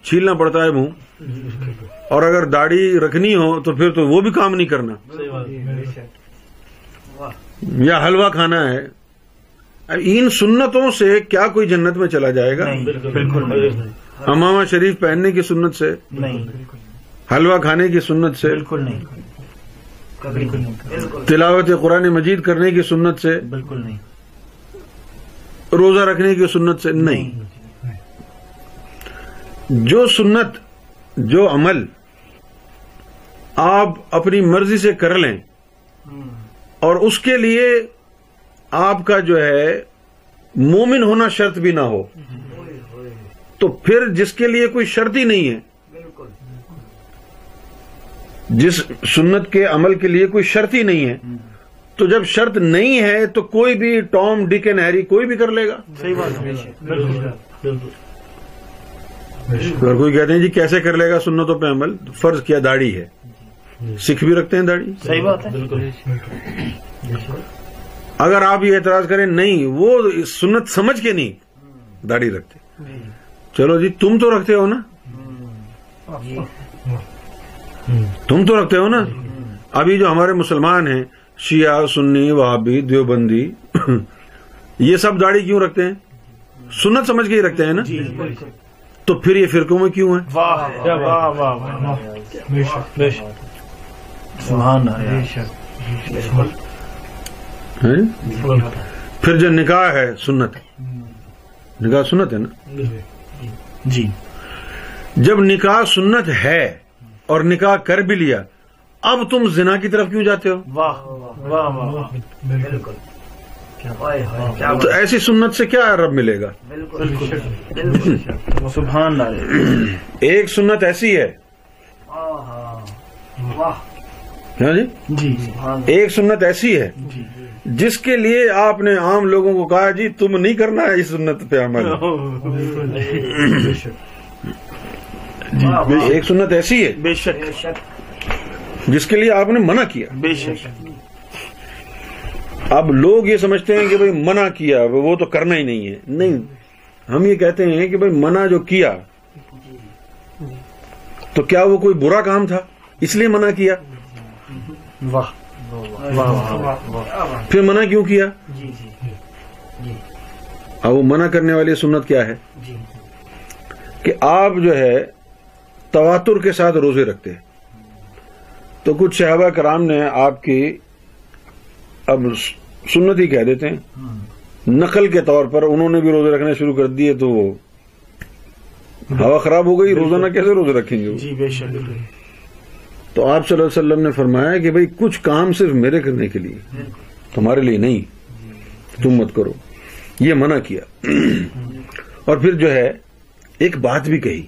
چھیلنا پڑتا ہے منہ۔ اور اگر داڑھی رکھنی ہو تو پھر تو وہ بھی کام نہیں کرنا۔ یا حلوہ کھانا ہے۔ ان سنتوں سے کیا کوئی جنت میں چلا جائے گا؟
بالکل
امامہ شریف پہننے کی سنت سے؟ حلوہ کھانے کی سنت سے؟
بالکل نہیں۔
تلاوت قرآن مجید کرنے کی سنت سے؟
بالکل نہیں۔
روزہ رکھنے کی سنت سے نہیں۔ جو سنت، جو عمل آپ اپنی مرضی سے کر لیں، اور اس کے لیے آپ کا جو ہے، مومن ہونا شرط بھی نہ ہو۔ تو پھر جس کے لیے کوئی شرط ہی نہیں ہے
بالکل
جس سنت کے عمل کے لیے کوئی شرط ہی نہیں ہے تو جب شرط نہیں ہے تو کوئی بھی ٹام ڈک اینڈ ہیری کوئی بھی کر لے گا۔
صحیح بات ہے۔ بالکل۔ بالکل۔
اگر کوئی کہتے ہیں جی کیسے کر لے گا سنتوں پہ عمل؟ فرض کیا داڑھی ہے۔ سکھ بھی رکھتے ہیں داڑھی؟
صحیح بات ہے۔ بالکل۔
اگر آپ یہ اعتراض کریں نہیں وہ سنت سمجھ کے نہیں داڑھی رکھتے۔ چلو جی تم تو رکھتے ہو نا؟ تم تو رکھتے ہو نا؟ ابھی جو ہمارے مسلمان ہیں شیعہ سنی وہابی دیوبندی۔ یہ سب داڑھی کیوں رکھتے ہیں؟ سنت سمجھ کے ہی رکھتے ہیں نا؟ تو پھر یہ فرقوں میں کیوں ہیں؟ پھر جو نکاح ہے سنت۔ نکاح سنت ہے نا؟
جی۔
جب نکاح سنت ہے اور نکاح کر بھی لیا اب تم زنا کی طرف کیوں جاتے ہو؟
واہ واہ واہ
بالکل۔
تو ایسی سنت سے کیا رب ملے گا؟
بالکل بالکل
سبحان اللہ۔
ایک سنت ایسی ہے۔ ہاں جی؟
جی
ایک سنت ایسی ہے۔ جس کے لیے آپ نے عام لوگوں کو کہا جی تم نہیں کرنا ہے اس سنت پہ عمل۔ ایک سنت ایسی ہے۔
بے شک۔
جس کے لیے آپ نے منع کیا۔
بے شک۔
اب لوگ یہ سمجھتے ہیں کہ بھئی منع کیا وہ تو کرنا ہی نہیں ہے۔ نہیں ہم یہ کہتے ہیں کہ بھئی منع جو کیا تو کیا وہ کوئی برا کام تھا؟ اس لیے منع کیا؟
واہ واہ واہ
کیا بات
پھر منع کیوں کیا؟
جی جی۔
اب وہ منع کرنے والی سنت کیا ہے؟
جی۔
کہ آپ جو ہے تواتر کے ساتھ روزے رکھتے ہیں۔ تو کچھ صحابہ کرام نے آپ کی اب سنت ہی کہہ دیتے ہیں۔ نقل کے طور پر انہوں نے بھی روزے رکھنے شروع کر دیے تو وہ ہوا خراب ہو گئی روزانہ کیسے روزے رکھیں گے؟
جی بے شک۔
تو آپ صلی اللہ علیہ وسلم نے فرمایا کہ بھئی کچھ کام صرف میرے کرنے کے لیے تمہارے لیے نہیں۔ تم مت کرو۔ یہ منع کیا۔ اور پھر جو ہے ایک بات بھی کہی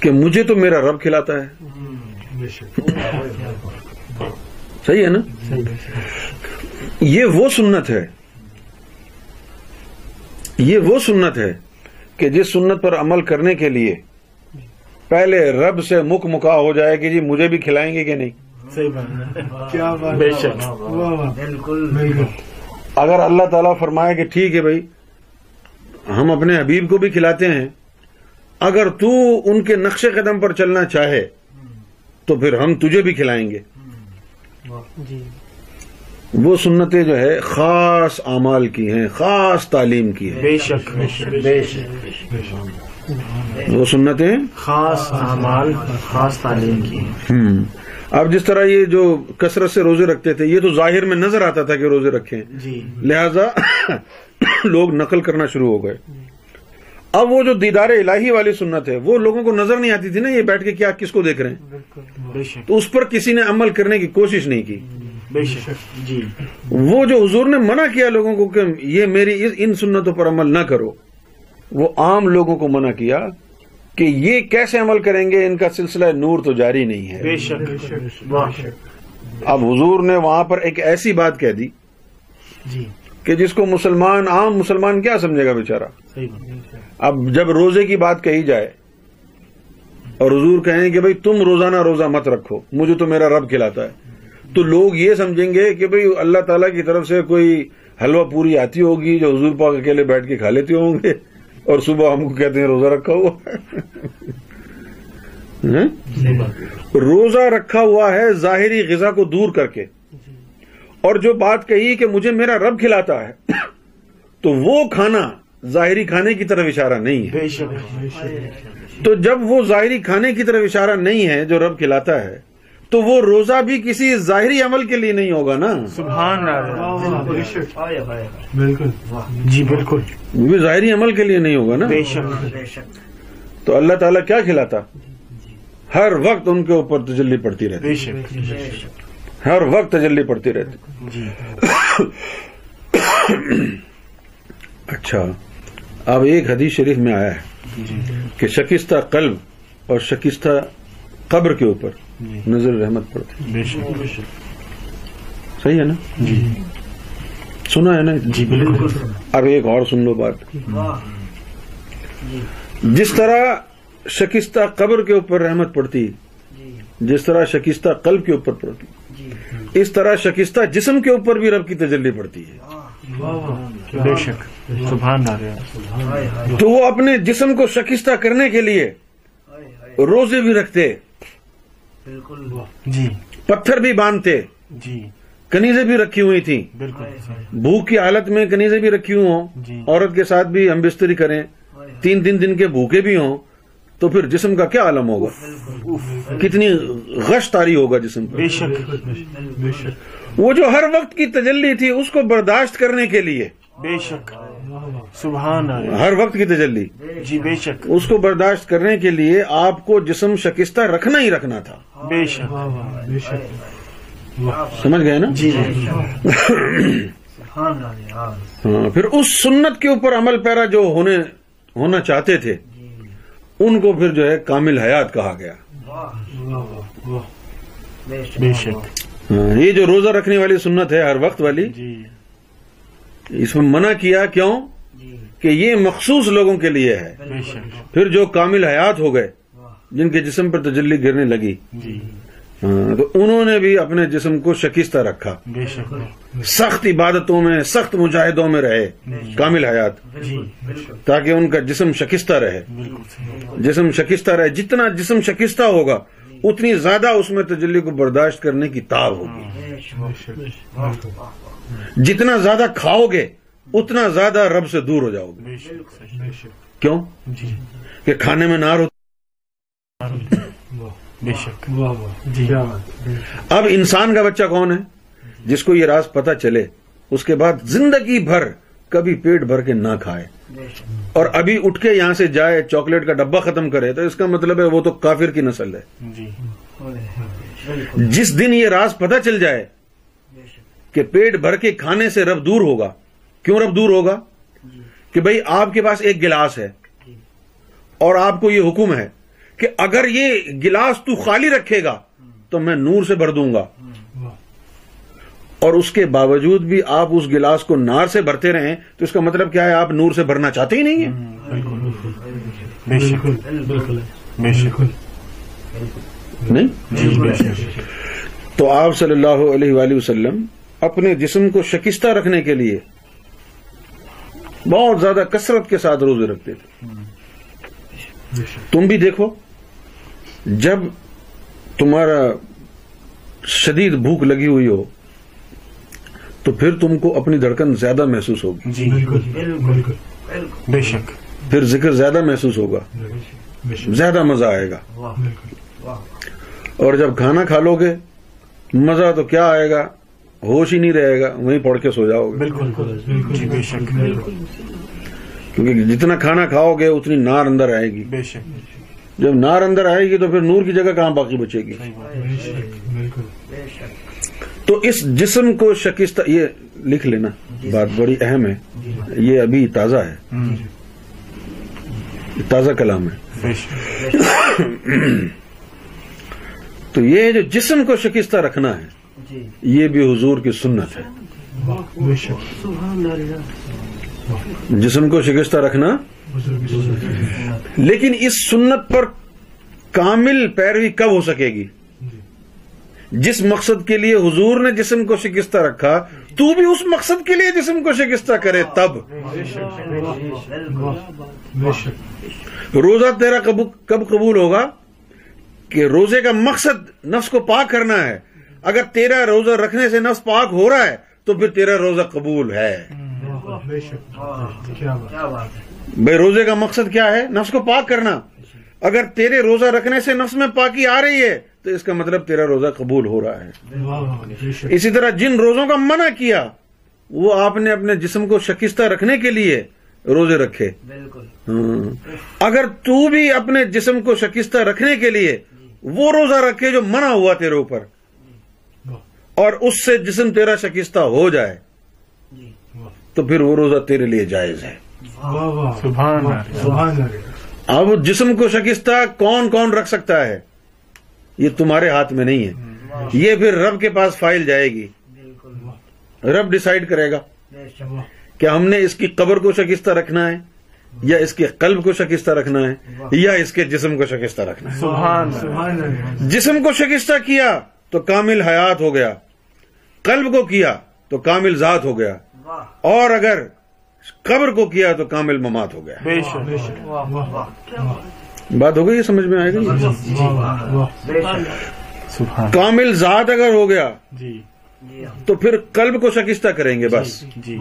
کہ مجھے تو میرا رب کھلاتا ہے۔ صحیح ہے نا؟ یہ وہ سنت ہے یہ وہ سنت ہے کہ جس سنت پر عمل کرنے کے لیے پہلے رب سے مک مکا ہو جائے کہ جی مجھے بھی کھلائیں گے کہ نہیں؟
صحیح بات کیا بات بے شک۔
بالکل۔
اگر اللہ تعالیٰ فرمائے کہ ٹھیک ہے بھائی ہم اپنے حبیب کو بھی کھلاتے ہیں اگر تو ان کے نقش قدم پر چلنا چاہے تو پھر ہم تجھے بھی کھلائیں گے۔
جی۔
وہ سنتیں جو ہے خاص اعمال کی ہیں خاص تعلیم کی ہیں۔
بے شک بے شک
وہ سنتیں
خاص اعمال خاص تعلیم کی
ہم۔ اب جس طرح یہ جو کثرت سے روزے رکھتے تھے یہ تو ظاہر میں نظر آتا تھا کہ روزے رکھیں۔
جی۔
لہذا لوگ نقل کرنا شروع ہو گئے۔ اب وہ جو دیدار الہی والی سنت ہے وہ لوگوں کو نظر نہیں آتی تھی نا یہ بیٹھ کے کیا کس کو دیکھ رہے ہیں؟
بے شک۔
تو اس پر کسی نے عمل کرنے کی کوشش نہیں کی۔
بے شک جی۔
وہ جو حضور نے منع کیا لوگوں کو کہ یہ میری ان سنتوں پر عمل نہ کرو وہ عام لوگوں کو منع کیا کہ یہ کیسے عمل کریں گے؟ ان کا سلسلہ نور تو جاری نہیں ہے۔
بے شک
اب حضور نے وہاں پر ایک ایسی بات کہہ دی
جی۔
کہ جس کو مسلمان عام مسلمان کیا سمجھے گا بیچارہ؟ اب جب روزے کی بات کہی جائے اور حضور کہیں کہ بھئی تم روزانہ روزہ مت رکھو مجھے تو میرا رب کھلاتا ہے۔ تو لوگ یہ سمجھیں گے کہ بھئی اللہ تعالیٰ کی طرف سے کوئی حلوہ پوری آتی ہوگی جو حضور پاک اکیلے بیٹھ کے کھا لیتے ہوں گے اور صبح ہم کو کہتے ہیں روزہ رکھا ہوا ہے۔ ہاں؟ روزہ رکھا ہوا ہے ظاہری غذا کو دور کر کے۔ اور جو بات کہی کہ مجھے میرا رب کھلاتا ہے تو وہ کھانا ظاہری کھانے کی طرف اشارہ نہیں ہے۔
بے شک۔
تو جب وہ ظاہری کھانے کی طرف اشارہ نہیں ہے جو رب کھلاتا ہے تو وہ روزہ بھی کسی ظاہری عمل کے لیے نہیں ہوگا نا؟
سبحان اللہ۔ بالکل۔ جی بالکل۔
وہ بھی ظاہری عمل کے لیے نہیں ہوگا نا؟
بے شک
بے شک۔
تو اللہ تعالیٰ کیا کھلاتا؟ ہر وقت ان کے اوپر تجلی پڑتی رہتی۔
بے شک
بے شک۔
ہر وقت تجلی پڑتی رہتی۔
جی۔
اچھا۔ اب ایک حدیث شریف میں آیا ہے
جی۔
کہ شکستہ قلب اور شکستہ قبر کے اوپر
جی۔
نظر رحمت پڑتی۔ صحیح ہے نا؟ سنا ہے نا؟
جی بالکل۔
اب ایک اور سن لو بات۔ جس طرح شکستہ قبر کے اوپر رحمت پڑتی جس طرح شکستہ قلب کے اوپر پڑتی۔ اس طرح شکستہ جسم کے اوپر بھی رب کی تجلی پڑتی ہے۔
بے شک۔ سبحان
تو وہ اپنے جسم کو شکستہ کرنے کے لیے روزے بھی رکھتے
بالکل۔
جی۔
پتھر بھی باندھتے
جی۔
کنیزیں بھی رکھی ہوئی تھیں۔
بالکل۔
بھوک کی حالت میں کنیزیں بھی رکھی ہوئی ہوں۔
جی۔
عورت کے ساتھ بھی ہم بستری کریں۔ تین تین دن کے بھوکے بھی ہوں۔ تو پھر جسم کا کیا عالم ہوگا؟ کتنی غش تاری ہوگا جسم پر؟
بے شک بے شک۔
وہ جو ہر وقت کی تجلی تھی اس کو برداشت کرنے کے لیے۔
بے شک۔ سبحان اللہ۔
ہر وقت کی تجلی۔
جی بے شک۔
اس کو برداشت کرنے کے لیے آپ کو جسم شکستہ رکھنا ہی رکھنا تھا۔
بے شک۔
سمجھ گئے نا؟
جی
سبحان اللہ یار
ہاں پھر اس سنت کے اوپر عمل پیرا جو ہونے ہونا چاہتے تھے
جی
ان کو پھر جو ہے کامل حیات کہا گیا۔ ہاں، یہ جو روزہ رکھنے والی سنت ہے ہر وقت والی
جی۔
اس میں منع کیا کیوں؟
جی۔
کہ یہ مخصوص لوگوں کے لیے ہے۔ پھر جو کامل حیات ہو گئے جن کے جسم پر تجلی گرنے لگی۔
جی۔
تو انہوں نے بھی اپنے جسم کو شکستہ رکھا۔
بے شک۔
سخت عبادتوں میں سخت مجاہدوں میں رہے۔ کامل حیات۔
جی
بالکل۔
تاکہ ان کا جسم شکستہ رہے۔ جسم شکستہ رہے۔ جتنا جسم شکستہ ہوگا اتنی زیادہ اس میں تجلی کو برداشت کرنے کی تاب ہوگی۔
بے شک۔ واہ واہ
جتنا زیادہ کھاؤ گے اتنا زیادہ رب سے دور ہو جاؤ گے۔
بے شک۔ صحیح
کیوں؟
جی۔
کہ کھانے میں نار ہوتا
بے شک۔ جی۔
اب انسان کا بچہ کون ہے؟ جس کو یہ راز پتا چلے اس کے بعد زندگی بھر کبھی پیٹ بھر کے نہ کھائے۔ اور ابھی اٹھ کے یہاں سے جائے چاکلیٹ کا ڈبہ ختم کرے تو اس کا مطلب ہے وہ تو کافر کی نسل ہے۔
جی۔
جس دن یہ راز پتا چل جائے
بے شک۔
کہ پیٹ بھر کے کھانے سے رب دور ہوگا کیوں رب دور ہوگا؟ کہ بھئی آپ کے پاس ایک گلاس ہے اور آپ کو یہ حکم ہے کہ اگر یہ گلاس تو خالی رکھے گا تو میں نور سے بھر دوں گا۔ اور اس کے باوجود بھی آپ اس گلاس کو نار سے بھرتے رہیں تو اس کا مطلب کیا ہے؟ آپ نور سے بھرنا چاہتے ہی نہیں ہیں۔ نہیں؟
جی
تو آپ صلی اللہ علیہ وآلہ وسلم اپنے جسم کو شکستہ رکھنے کے لیے بہت زیادہ کثرت کے ساتھ روزے رکھتے تھے۔ تم بھی دیکھو۔ جب تمہارا شدید بھوک لگی ہوئی ہو تو پھر تم کو اپنی دھڑکن زیادہ محسوس ہوگی۔
جی۔
بالکل
بے شک۔
پھر ذکر زیادہ محسوس ہوگا۔ زیادہ مزہ آئے گا۔
واہ۔ واہ
اور جب کھانا کھا لو گے مزہ تو کیا آئے گا؟ ہوش ہی نہیں رہے گا وہیں پڑھ کے سو جاؤ گے۔
بالکل۔ جی بے شک۔
کیونکہ جتنا کھانا کھاؤ گے اتنی نار اندر آئے گی۔
بے شک۔
جب نار اندر آئے گی تو پھر نور کی جگہ کہاں باقی بچے گی؟
بے شک
تو اس جسم کو شکستہ یہ لکھ لینا بات بڑی اہم ہے۔ یہ ابھی تازہ ہے۔ تازہ کلام ہے۔ تو یہ جو جسم کو شکستہ رکھنا ہے
جی۔
یہ بھی حضور کی سنت ہے۔
بے شک۔
جسم کو شکستہ رکھنا لیکن اس سنت پر کامل پیروی کب ہو سکے گی؟ جس مقصد کے لیے حضور نے جسم کو شکستہ رکھا، تو بھی اس مقصد کے لیے جسم کو شکستہ کرے تب۔ روزہ تیرا کب قبول ہوگا؟ کہ روزے کا مقصد نفس کو پاک کرنا ہے۔ اگر تیرا روزہ رکھنے سے نفس پاک ہو رہا ہے، تو پھر تیرا روزہ قبول ہے۔ بھائی روزے کا مقصد کیا ہے؟ نفس کو پاک کرنا۔ اگر تیرے روزہ رکھنے سے نفس میں پاکی آ رہی ہے تو اس کا مطلب تیرا روزہ قبول ہو رہا ہے۔ اسی طرح جن روزوں کا منع کیا وہ آپ نے اپنے جسم کو شکستہ رکھنے کے لیے روزے رکھے۔
بالکل۔
ہاں۔ اگر تو بھی اپنے جسم کو شکستہ رکھنے کے لیے وہ روزہ رکھے جو منع ہوا تیرے اوپر اور اس سے جسم تیرا شکستہ ہو جائے
جی۔
تو پھر وہ روزہ تیرے لیے جائز ہے۔
سبحان اللہ۔
سبحان اللہ۔
اب جسم کو شکستہ کون کون رکھ سکتا ہے؟ یہ تمہارے ہاتھ میں نہیں ہے۔ یہ پھر رب کے پاس فائل جائے گی۔
بالکل
رب ڈیسائیڈ کرے گا کہ ہم نے اس کی قبر کو شکستہ رکھنا ہے یا اس کے قلب کو شکستہ رکھنا ہے یا اس کے جسم کو شکستہ رکھنا ہے۔
سبحان۔
سبحان اللہ۔
جسم کو شکستہ کیا تو کامل حیات ہو گیا۔ قلب کو کیا تو کامل ذات ہو گیا۔ اور اگر قبر کو کیا تو کامل ممات ہو گیا۔
بے شک۔
بے شک۔ واہ واہ واہ۔
بات ہو گئی یہ سمجھ میں آئے گی؟
بے شک۔
سبحان۔
کامل ذات اگر ہو گیا
جی۔
جی
تو پھر قلب کو شکستہ کریں گے بس۔
جی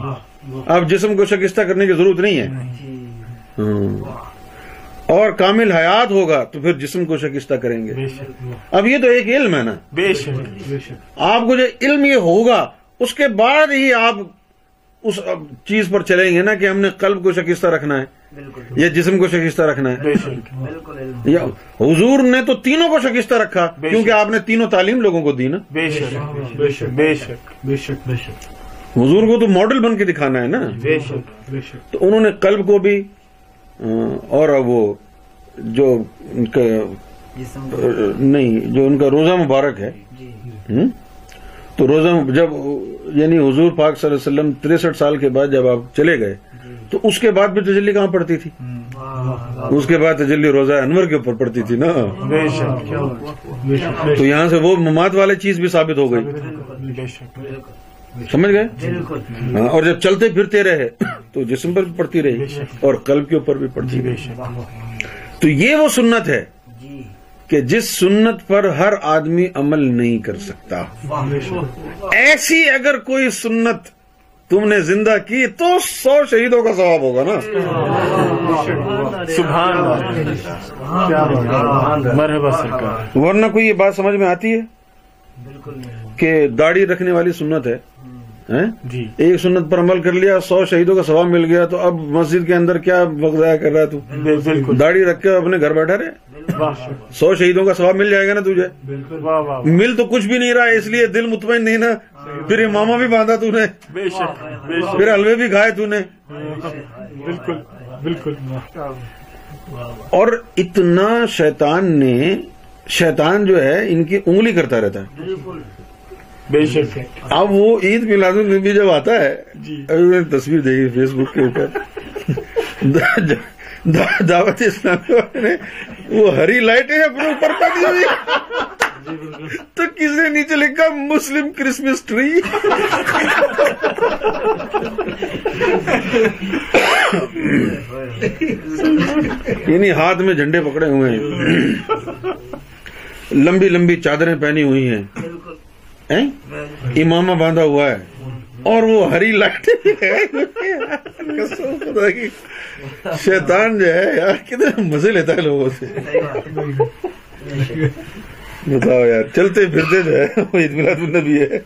اب جسم کو شکستہ کرنے کی ضرورت نہیں ہے۔
جی۔
ہاں۔ اور کامل حیات ہوگا تو پھر جسم کو شکستہ کریں گے۔
بے شک
اب یہ تو ایک علم ہے نا۔
بے شک
بے شک۔
آپ کو جو علم یہ ہوگا اس کے بعد ہی آپ اس چیز پر چلیں گے نا کہ ہم نے قلب کو شکستہ رکھنا ہے
بالکل
یا جسم کو شکستہ رکھنا ہے
بے شک
بالکل علم
یا حضور نے تو تینوں کو شکستہ رکھا کیونکہ۔ آپ نے تینوں تعلیم لوگوں کو دی نا
بے شک
بے شک
بے شک
حضور کو تو ماڈل بن کے دکھانا ہے نا
بے شک
بے شک
تو انہوں نے قلب کو بھی اور وہ جو ان کا نہیں جو ان کا روزہ مبارک ہے
جی
ہم؟ تو روزہ جب یعنی حضور پاک صلی اللہ علیہ وسلم تریسٹھ سال کے بعد جب آپ چلے گئے تو اس کے بعد بھی تجلی کہاں پڑتی تھی؟ اس کے بعد تجلی روزہ انور کے اوپر پڑتی تھی نا؟ تو یہاں سے وہ مماد والی چیز بھی ثابت ہو گئی۔
بے شک
سمجھ گئے؟ ہاں، اور جب چلتے پھرتے رہے تو جسم پر بھی پڑتی رہی اور قلب کے اوپر بھی پڑتی رہی۔ تو یہ وہ سنت ہے کہ جس سنت پر ہر آدمی عمل نہیں کر سکتا۔ ایسی اگر کوئی سنت تم نے زندہ کی تو سو شہیدوں کا ثواب ہوگا نا۔
سبحان اللہ۔ مرحبا سرکار۔
ورنہ کوئی یہ بات سمجھ میں آتی ہے کہ داڑھی رکھنے والی سنت ہے؟
جی۔
ایک سنت پر عمل کر لیا سو شہیدوں کا ثواب مل گیا تو اب مسجد کے اندر کیا وقت ضائع کر رہا ہے تو؟
بالکل۔
داڑھی رکھ کے اپنے گھر بیٹھا رہے؟
واہ
سو شہیدوں کا ثواب مل جائے گا نا تجھے؟
بالکل۔
واہ واہ
مل تو کچھ بھی نہیں رہا اس لیے دل مطمئن نہیں نا۔ پھر امامہ بھی باندھا تو نے۔
بے شک بے شک۔
پھر حلوے بھی کھائے تو نے۔
بالکل بالکل۔
اور اتنا شیطان نے شیطان جو ہے ان کی انگلی کرتا رہتا ہے۔
بالکل۔
بے شک.
اب وہ عید میلاد النبی جب آتا ہے
جی.
ابھی میں نے تصویر دیکھی فیس بک کے اوپر۔ دعوت اسلامی نے وہ ہری لائٹیں اپنے اوپر پڑی ہوئی؟ تو کسی نے نیچے لکھا مسلم کرسمس ٹری۔ یعنی ہاتھ میں جھنڈے پکڑے ہوئے ہیں۔ لمبی لمبی چادریں پہنی ہوئی ہیں۔
بالکل۔
ہیں؟ امامہ باندھا ہوا ہے اور وہ ہری لائٹ شیطان جو ہے یار کتنے مزے لیتا ہے لوگوں سے بتاؤ یار چلتے پھرتے جو ہے وہ عید میلاد النبی ہے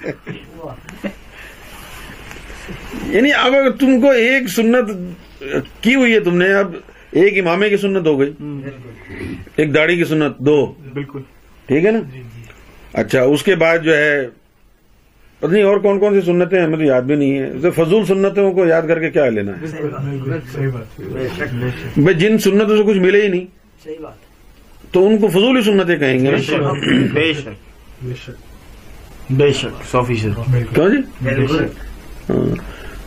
یعنی اب اگر تم کو ایک سنت کی ہوئی ہے تم نے اب ایک امامے کی سنت ہو گئی ایک داڑھی کی سنت دو
بالکل
ٹھیک ہے نا اچھا اس کے بعد جو ہے پتہ نہیں اور کون کون سی سنتیں ہیں؟ ہمیں تو یاد بھی نہیں ہے۔ فضول سنتوں کو یاد کر کے کیا لینا ہے؟
صحیح بات
بے شک
بھائی جن سنتوں سے کچھ ملے ہی نہیں
صحیح بات۔
تو ان کو فضول ہی سنتیں کہیں گے
بے شک
بے شک سو فیصد۔
جی؟ ہاں۔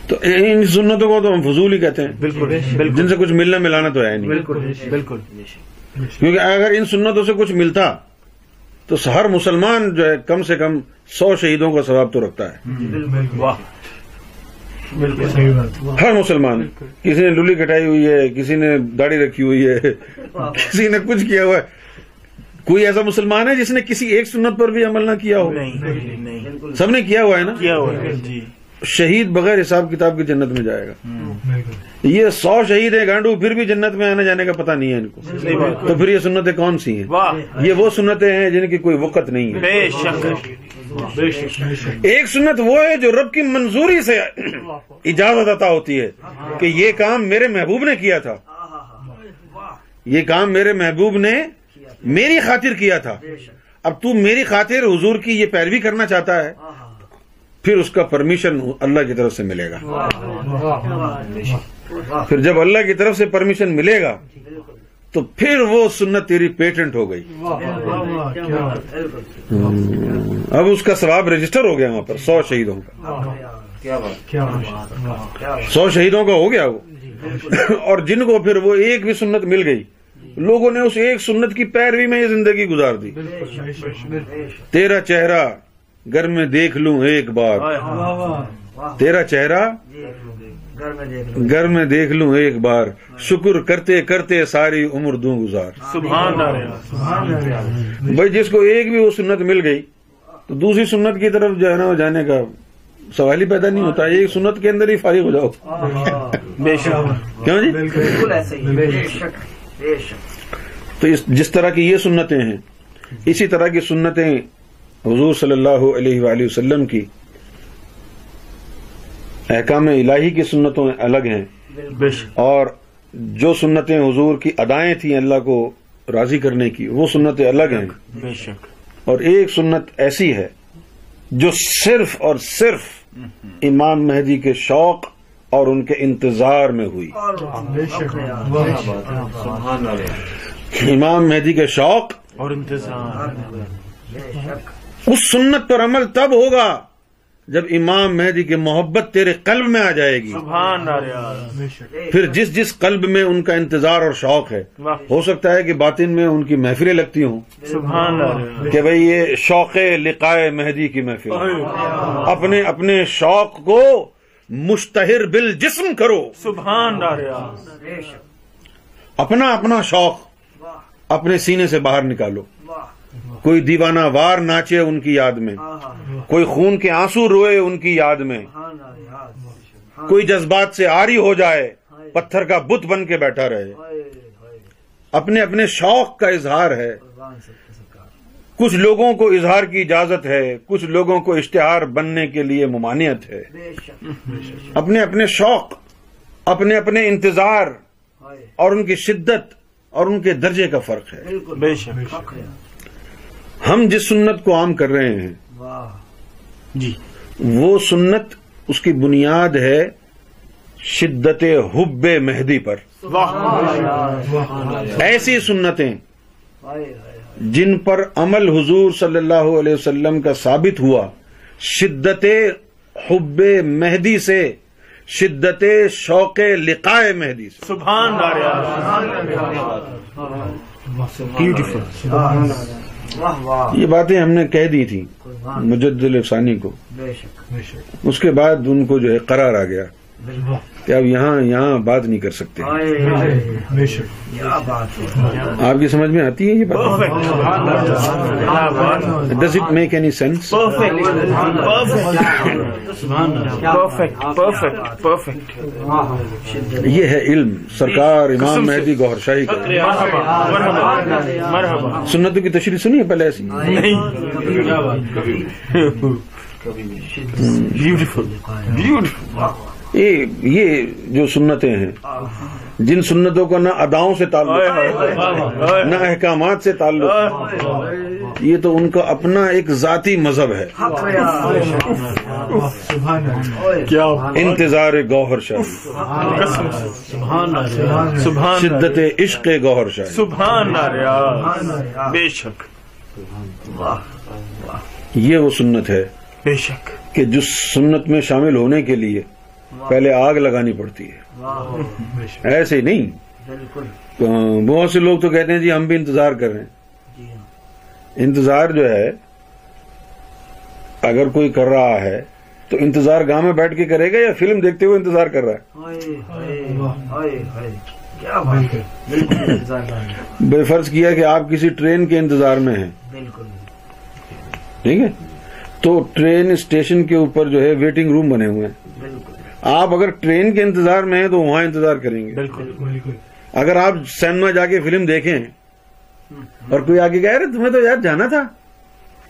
تو ان سنتوں کو تو ہم فضول ہی کہتے ہیں۔
بالکل
جن سے کچھ ملنا ملانا تو ہے نہیں۔
بالکل بالکل
کیونکہ اگر ان سنتوں سے کچھ ملتا تو ہر مسلمان جو ہے کم سے کم سو شہیدوں کا ثواب تو رکھتا ہے۔
واہ بالکل۔
صحیح بات۔
ہر مسلمان کسی نے لولی کٹائی ہوئی ہے کسی نے داڑھی رکھی ہوئی ہے کسی نے کچھ کیا ہوا ہے۔ کوئی ایسا مسلمان ہے جس نے کسی ایک سنت پر بھی عمل نہ کیا ہو؟
نہیں نہیں
بالکل
سب نے کیا ہوا ہے نا؟
کیا ہوا ہے۔ جی۔
شہید بغیر حساب کتاب کی جنت میں جائے گا۔
بالکل
یہ سو شہید ہے گانڈو پھر بھی جنت میں آنے جانے کا پتہ نہیں ہے ان کو۔ تو پھر یہ سنتیں کون سی ہیں؟ یہ وہ سنتیں ہیں جن کی کوئی وقت نہیں ہے۔
بے شک۔ بے شک۔
ایک سنت وہ ہے جو رب کی منظوری سے اجازت عطا ہوتی ہے کہ یہ کام میرے محبوب نے کیا تھا۔ یہ کام میرے محبوب نے میری خاطر کیا تھا۔ اب تو میری خاطر حضور کی یہ پیروی کرنا چاہتا ہے۔ پھر اس کا پرمیشن اللہ کی طرف سے ملے گا پھر جب اللہ کی طرف سے پرمیشن ملے گا تو پھر وہ سنت تیری پیٹنٹ ہو گئی اب اس کا ثواب رجسٹر ہو گیا وہاں پر سو شہیدوں کا سو شہیدوں کا ہو گیا وہ اور جن کو پھر وہ ایک بھی سنت مل گئی لوگوں نے اس ایک سنت کی پیروی میں یہ زندگی گزار دی تیرا چہرہ گھر میں دیکھ لوں ایک بار۔ تیرا چہرہ
گھر میں دیکھ
لوں۔ ایک بار۔ شکر کرتے کرتے ساری عمر دوں گزار۔
سبحان اللہ
بھائی جس کو ایک بھی وہ سنت مل گئی تو دوسری سنت کی طرف جو ہے نا جانے کا سوال ہی پیدا نہیں ہوتا۔ ایک سنت کے اندر ہی فارغ ہو جاؤ۔
بے شک۔
کیوں جی؟
بالکل ایسے ہی۔
تو جس طرح کی یہ سنتیں ہیں اسی طرح کی سنتیں حضور صلی اللہ علیہ وآلہ وسلم کی احکام الہی کی سنتوں الگ ہیں۔ اور جو سنتیں حضور کی ادائیں تھیں اللہ کو راضی کرنے کی وہ سنتیں الگ ہیں۔
بے شک۔
اور ایک سنت ایسی ہے جو صرف اور صرف امام مہدی کے شوق اور ان کے انتظار میں ہوئی۔
بے شک۔
امام مہدی کے شوق
اور
شک۔
اس سنت پر عمل تب ہوگا جب امام مہدی کی محبت تیرے قلب میں آ جائے گی۔
سبحان اللہ
بے شک۔
پھر جس جس قلب میں ان کا انتظار اور شوق ہے ہو سکتا ہے کہ باطن میں ان کی محفلیں لگتی ہوں۔
سبحان اللہ
کہ بھئی یہ شوق لقائے مہدی کی محفل۔ اپنے اپنے شوق کو مشتہر بال جسم کرو۔
سبحان اللہ
بے شک
اپنا اپنا شوق اپنے سینے سے باہر نکالو۔ کوئی دیوانہ وار ناچے ان کی یاد میں
آہا
کوئی خون کے آنسو روئے ان کی یاد میں۔
سبحان اللہ
کوئی جذبات سے آری ہو جائے پتھر کا بت بن کے بیٹھا رہے۔
ہائے ہائے۔
اپنے اپنے شوق کا اظہار ہے۔ کچھ لوگوں کو اظہار کی اجازت ہے کچھ لوگوں کو اشتہار بننے کے لیے ممانعت ہے۔
بے شک
اپنے اپنے شوق اپنے اپنے انتظار
ہائے۔
اور ان کی شدت اور ان کے درجے کا فرق ہے۔
بے شک
ہم جس سنت کو عام کر رہے ہیں
واہ
جی۔
وہ سنت اس کی بنیاد ہے شدت حب مہدی پر۔ ایسی سنتیں
ہائے ہائے
جن پر عمل حضور صلی اللہ علیہ وسلم کا ثابت ہوا شدت حب مہدی سے شدت شوق لقائے مہدی سے۔
سبحان
یہ باتیں ہم نے کہہ دی
قربان۔
مجد الفسانی کو۔
بے شک
بے شک۔
اس کے بعد ان کو جو ہے قرار آ گیا۔ کہ اب یہاں یہاں بات نہیں کر سکتے آپ کی سمجھ میں آتی ہے یہ بات does it make any sense
perfect perfect perfect
یہ ہے علم سرکار امام مہدی گوھر شاہی کا
مرحبا مرحبا مرحبا
سنتوں کی تشریح سنی ہے پہلے ایسی
بیوٹیفل بیوٹیفل
یہ یہ جو سنتیں ہیں جن سنتوں کا نہ اداؤں سے تعلق نہ احکامات سے تعلق۔ یہ تو ان کا اپنا ایک ذاتی مذہب ہے۔
کیا؟
انتظار گوہر شاہی۔
سبحان اللہ سبحان
شدت عشق گوہر شاہی۔
سبحان اللہ بے شک۔
یہ وہ سنت ہے
بے شک۔
کہ جس سنت میں شامل ہونے کے لیے پہلے آگ لگانی پڑتی ہے۔ ایسے ہی نہیں۔
بالکل۔
بہت سے لوگ تو کہتے ہیں جی ہم بھی انتظار کر رہے ہیں۔
جی ہاں۔
انتظار جو ہے اگر کوئی کر رہا ہے تو انتظار گاہ میں بیٹھ کے کرے گا یا فلم دیکھتے ہوئے انتظار کر رہا ہے۔ بے فرض کیا کہ آپ کسی ٹرین کے انتظار میں ہیں۔
بالکل۔
ٹھیک ہے؟ تو ٹرین اسٹیشن کے اوپر جو ہے ویٹنگ روم بنے ہوئے ہیں۔ آپ اگر ٹرین کے انتظار میں ہیں تو وہاں انتظار کریں گے۔
بالکل
بالکل۔
اگر آپ سینما جا کے فلم دیکھیں اور کوئی آگے کہہ رہے تمہیں تو یار جانا تھا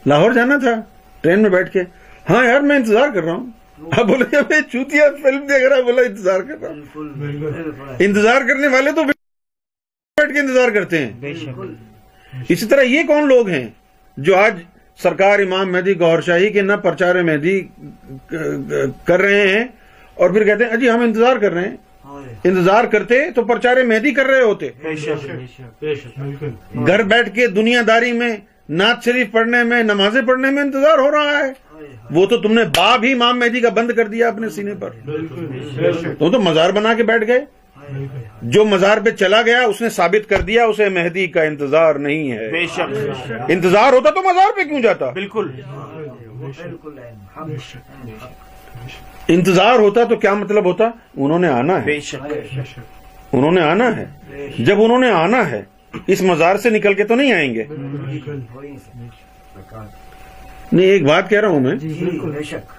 لاہور جانا تھا ٹرین میں بیٹھ کے۔ ہاں یار میں انتظار کر رہا ہوں۔ آپ بولے میں چوتیا فلم دیکھ رہا بولا انتظار کر رہا ہوں۔ انتظار کرنے والے تو بیٹھ کے انتظار کرتے ہیں۔ اسی طرح یہ کون لوگ ہیں جو آج سرکار امام مہدی گور شاہی کے نہ پرچار مہدی کر رہے ہیں اور پھر کہتے ہیں اجی ہم انتظار کر رہے ہیں۔ انتظار کرتے تو پرچار مہدی کر رہے ہوتے۔
بے شک بے شک
بالکل۔
گھر بیٹھ کے دنیا داری میں نعت شریف پڑھنے میں نمازیں پڑھنے میں انتظار ہو رہا ہے۔ وہ تو تم نے باب ہی امام مہدی کا بند کر دیا اپنے سینے پر۔
بالکل بے شک۔
تم تو مزار بنا کے بیٹھ گئے۔ جو مزار پہ چلا گیا اس نے ثابت کر دیا اسے مہدی کا انتظار نہیں ہے۔
بے شک
انتظار ہوتا تو مزار پہ کیوں جاتا؟
بالکل۔
انتظار ہوتا تو کیا مطلب ہوتا؟ انہوں نے آنا ہے۔
بے شک۔
بے شک۔
انہوں نے آنا ہے۔ جب انہوں نے آنا ہے اس مزار سے نکل کے تو نہیں آئیں گے۔
نہیں
ایک بات کہہ رہا ہوں میں۔
جی بے شک۔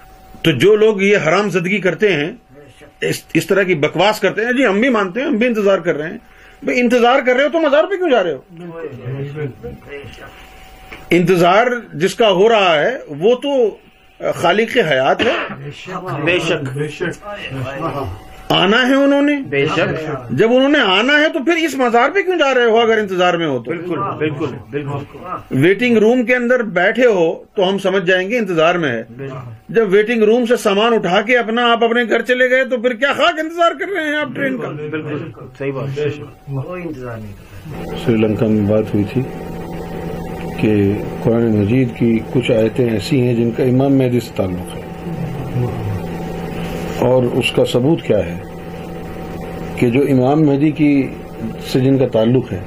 تو جو لوگ یہ حرام زدگی کرتے ہیں
بے شک۔
اس اس طرح کی بکواس کرتے ہیں جی ہم بھی مانتے ہیں ہم بھی انتظار کر رہے ہیں۔ بھائی انتظار کر رہے ہو تو مزار پہ کیوں جا رہے ہو؟
بالکل
بے شک۔
انتظار جس کا ہو رہا ہے وہ تو خالق حیات ہے؟
بے شک۔
بے شک
آنا ہے انہوں نے؟
بے شک۔
جب انہوں نے آنا ہے تو پھر اس مزار پہ کیوں جا رہے ہو اگر انتظار میں ہو تو؟
بالکل بالکل بالکل۔
ویٹنگ روم کے اندر بیٹھے ہو تو ہم سمجھ جائیں گے انتظار میں ہے۔ جب ویٹنگ روم سے سامان اٹھا کے اپنا آپ اپنے گھر چلے گئے تو پھر کیا خاک انتظار کر رہے ہیں آپ ٹرین کا؟
بالکل صحیح بات۔
کوئی انتظار نہیں۔ کرتا
سری لنکا میں بات ہوئی تھی۔ کہ قرآن مجید کی کچھ آیتیں ایسی ہیں جن کا امام مہدی سے تعلق ہے۔ اور اس کا ثبوت کیا ہے کہ جو امام مہدی کی سے جن کا تعلق ہے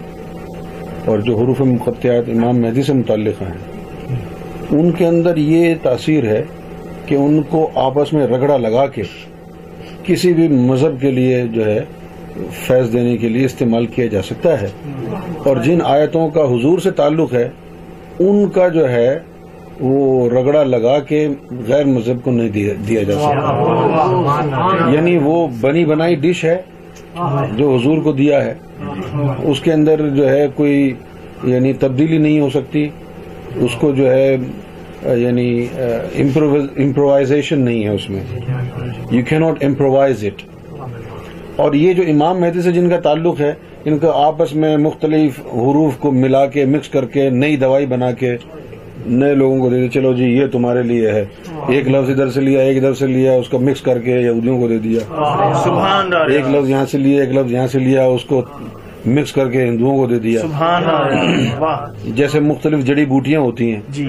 اور جو حروف مقطعات امام مہدی سے متعلقہ ہیں، ان کے اندر یہ تاثیر ہے کہ ان کو آپس میں رگڑا لگا کے کسی بھی مذہب کے لیے جو ہے فیض دینے کے لیے استعمال کیا جا سکتا ہے۔ اور جن آیتوں کا حضور سے تعلق ہے ان کا جو ہے وہ رگڑا لگا کے غیر مذہب کو نہیں دیا- جا سکتا۔ یعنی وہ بنی بنائی ڈش ہے جو حضور کو دیا ہے۔ اس کے اندر جو ہے کوئی یعنی تبدیلی نہیں ہو سکتی۔ اس کو جو ہے یعنی امپرووائزیشن نہیں ہے اس میں۔ یو کی ناٹ امپرووائز اٹ اور یہ جو امام مہدی سے جن کا تعلق ہے ان کا آپس میں مختلف حروف کو ملا کے مکس کر کے نئی دوائی بنا کے نئے لوگوں کو دے دیا چلو جی یہ تمہارے لیے ہے۔ ایک لفظ ادھر سے لیا ایک ادھر سے لیا اس کو مکس کر کے یہودیوں کو دے دیا۔
سبحان
ایک لفظ یہاں سے لیا ایک لفظ یہاں سے لیا اس کو مکس کر کے ہندوؤں کو دے دیا۔
سبحان
جیسے مختلف جڑی بوٹیاں ہوتی ہیں
جی۔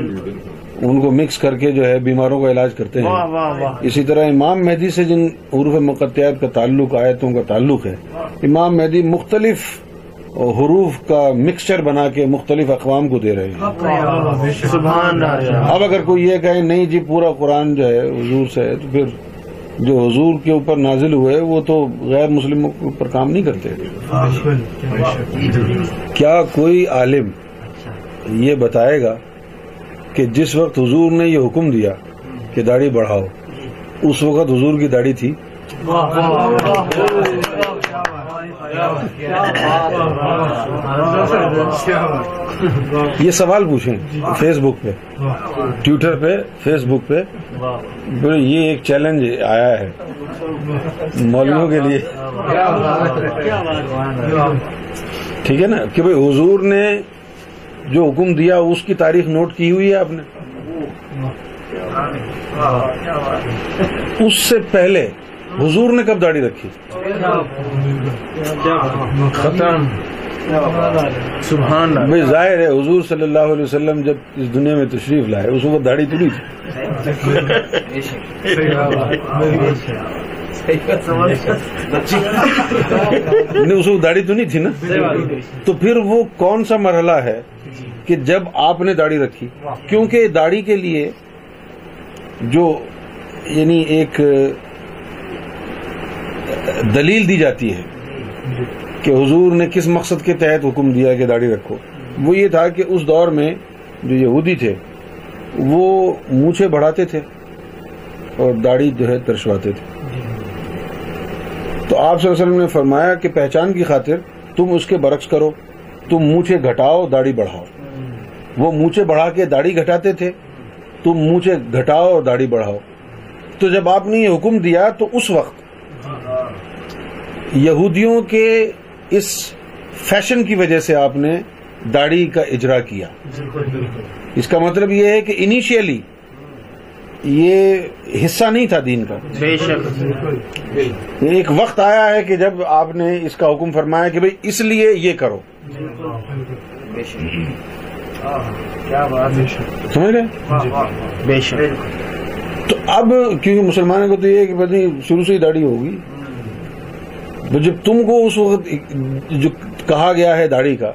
ان کو مکس کر کے جو ہے بیماروں کا علاج کرتے ہیں۔ اسی طرح امام مہدی سے جن حروف مقطعات کا تعلق آیتوں کا تعلق ہے امام مہدی مختلف حروف کا مکسچر بنا کے مختلف اقوام کو دے رہے ہیں۔
سبحان اللہ
اب اگر کوئی یہ کہے نہیں جی پورا قرآن جو ہے حضور سے ہے تو پھر جو حضور کے اوپر نازل ہوئے وہ تو غیر مسلموں کے اوپر کام نہیں کرتے۔ کیا کوئی عالم یہ بتائے گا کہ جس وقت حضور نے یہ حکم دیا کہ داڑھی بڑھاؤ اس وقت حضور کی داڑھی تھی؟ یہ سوال پوچھیں فیس بک پہ ٹویٹر پہ فیس بک پہ یہ ایک چیلنج آیا ہے۔ مولویوں کے لیے۔ ٹھیک ہے نا؟ کہ بھئی حضور نے جو حکم دیا، اس کی تاریخ نوٹ کی ہوئی ہے آپ نے؟ اس سے پہلے حضور نے کب داڑھی رکھی؟
ختم۔ سبحان اللہ۔
ظاہر ہے حضور صلی اللہ علیہ وسلم جب اس دنیا میں تشریف لائے اس وقت داڑھی تو نہیں تھی۔ اس وقت داڑھی تو نہیں تھی نا؟ تو پھر وہ کون سا مرحلہ ہے کہ جب آپ نے داڑھی رکھی؟ کیونکہ داڑھی کے لیے جو یعنی ایک دلیل دی جاتی ہے کہ حضور نے کس مقصد کے تحت حکم دیا کہ داڑھی رکھو۔ وہ یہ تھا کہ اس دور میں جو یہودی تھے، وہ مونچھے بڑھاتے تھے اور داڑھی جو ہے ترشواتے تھے۔ تو آپ صلی اللہ علیہ وسلم نے فرمایا کہ پہچان کی خاطر تم اس کے برعکس کرو، تم مونچھے گھٹاؤ، داڑھی بڑھاؤ۔ وہ مونچھے بڑھا کے داڑھی گھٹاتے تھے، تم مونچھے گھٹاؤ اور داڑھی بڑھاؤ۔ تو جب آپ نے یہ حکم دیا تو اس وقت یہودیوں کے اس فیشن کی وجہ سے آپ نے داڑھی کا اجرا کیا۔ اس کا مطلب یہ ہے کہ انیشیلی یہ حصہ نہیں تھا دین کا۔
بے شک۔
ایک وقت آیا ہے کہ جب آپ نے اس کا حکم فرمایا کہ بھئی اس لیے یہ کرو۔
کیا بات ہے؟
سمجھ رہے
بے شک۔
تو اب کیونکہ مسلمانوں کو تو یہ ہے کہ شروع سے ہی داڑھی ہوگی۔ تو جب تم کو اس وقت جو کہا گیا ہے داڑھی کا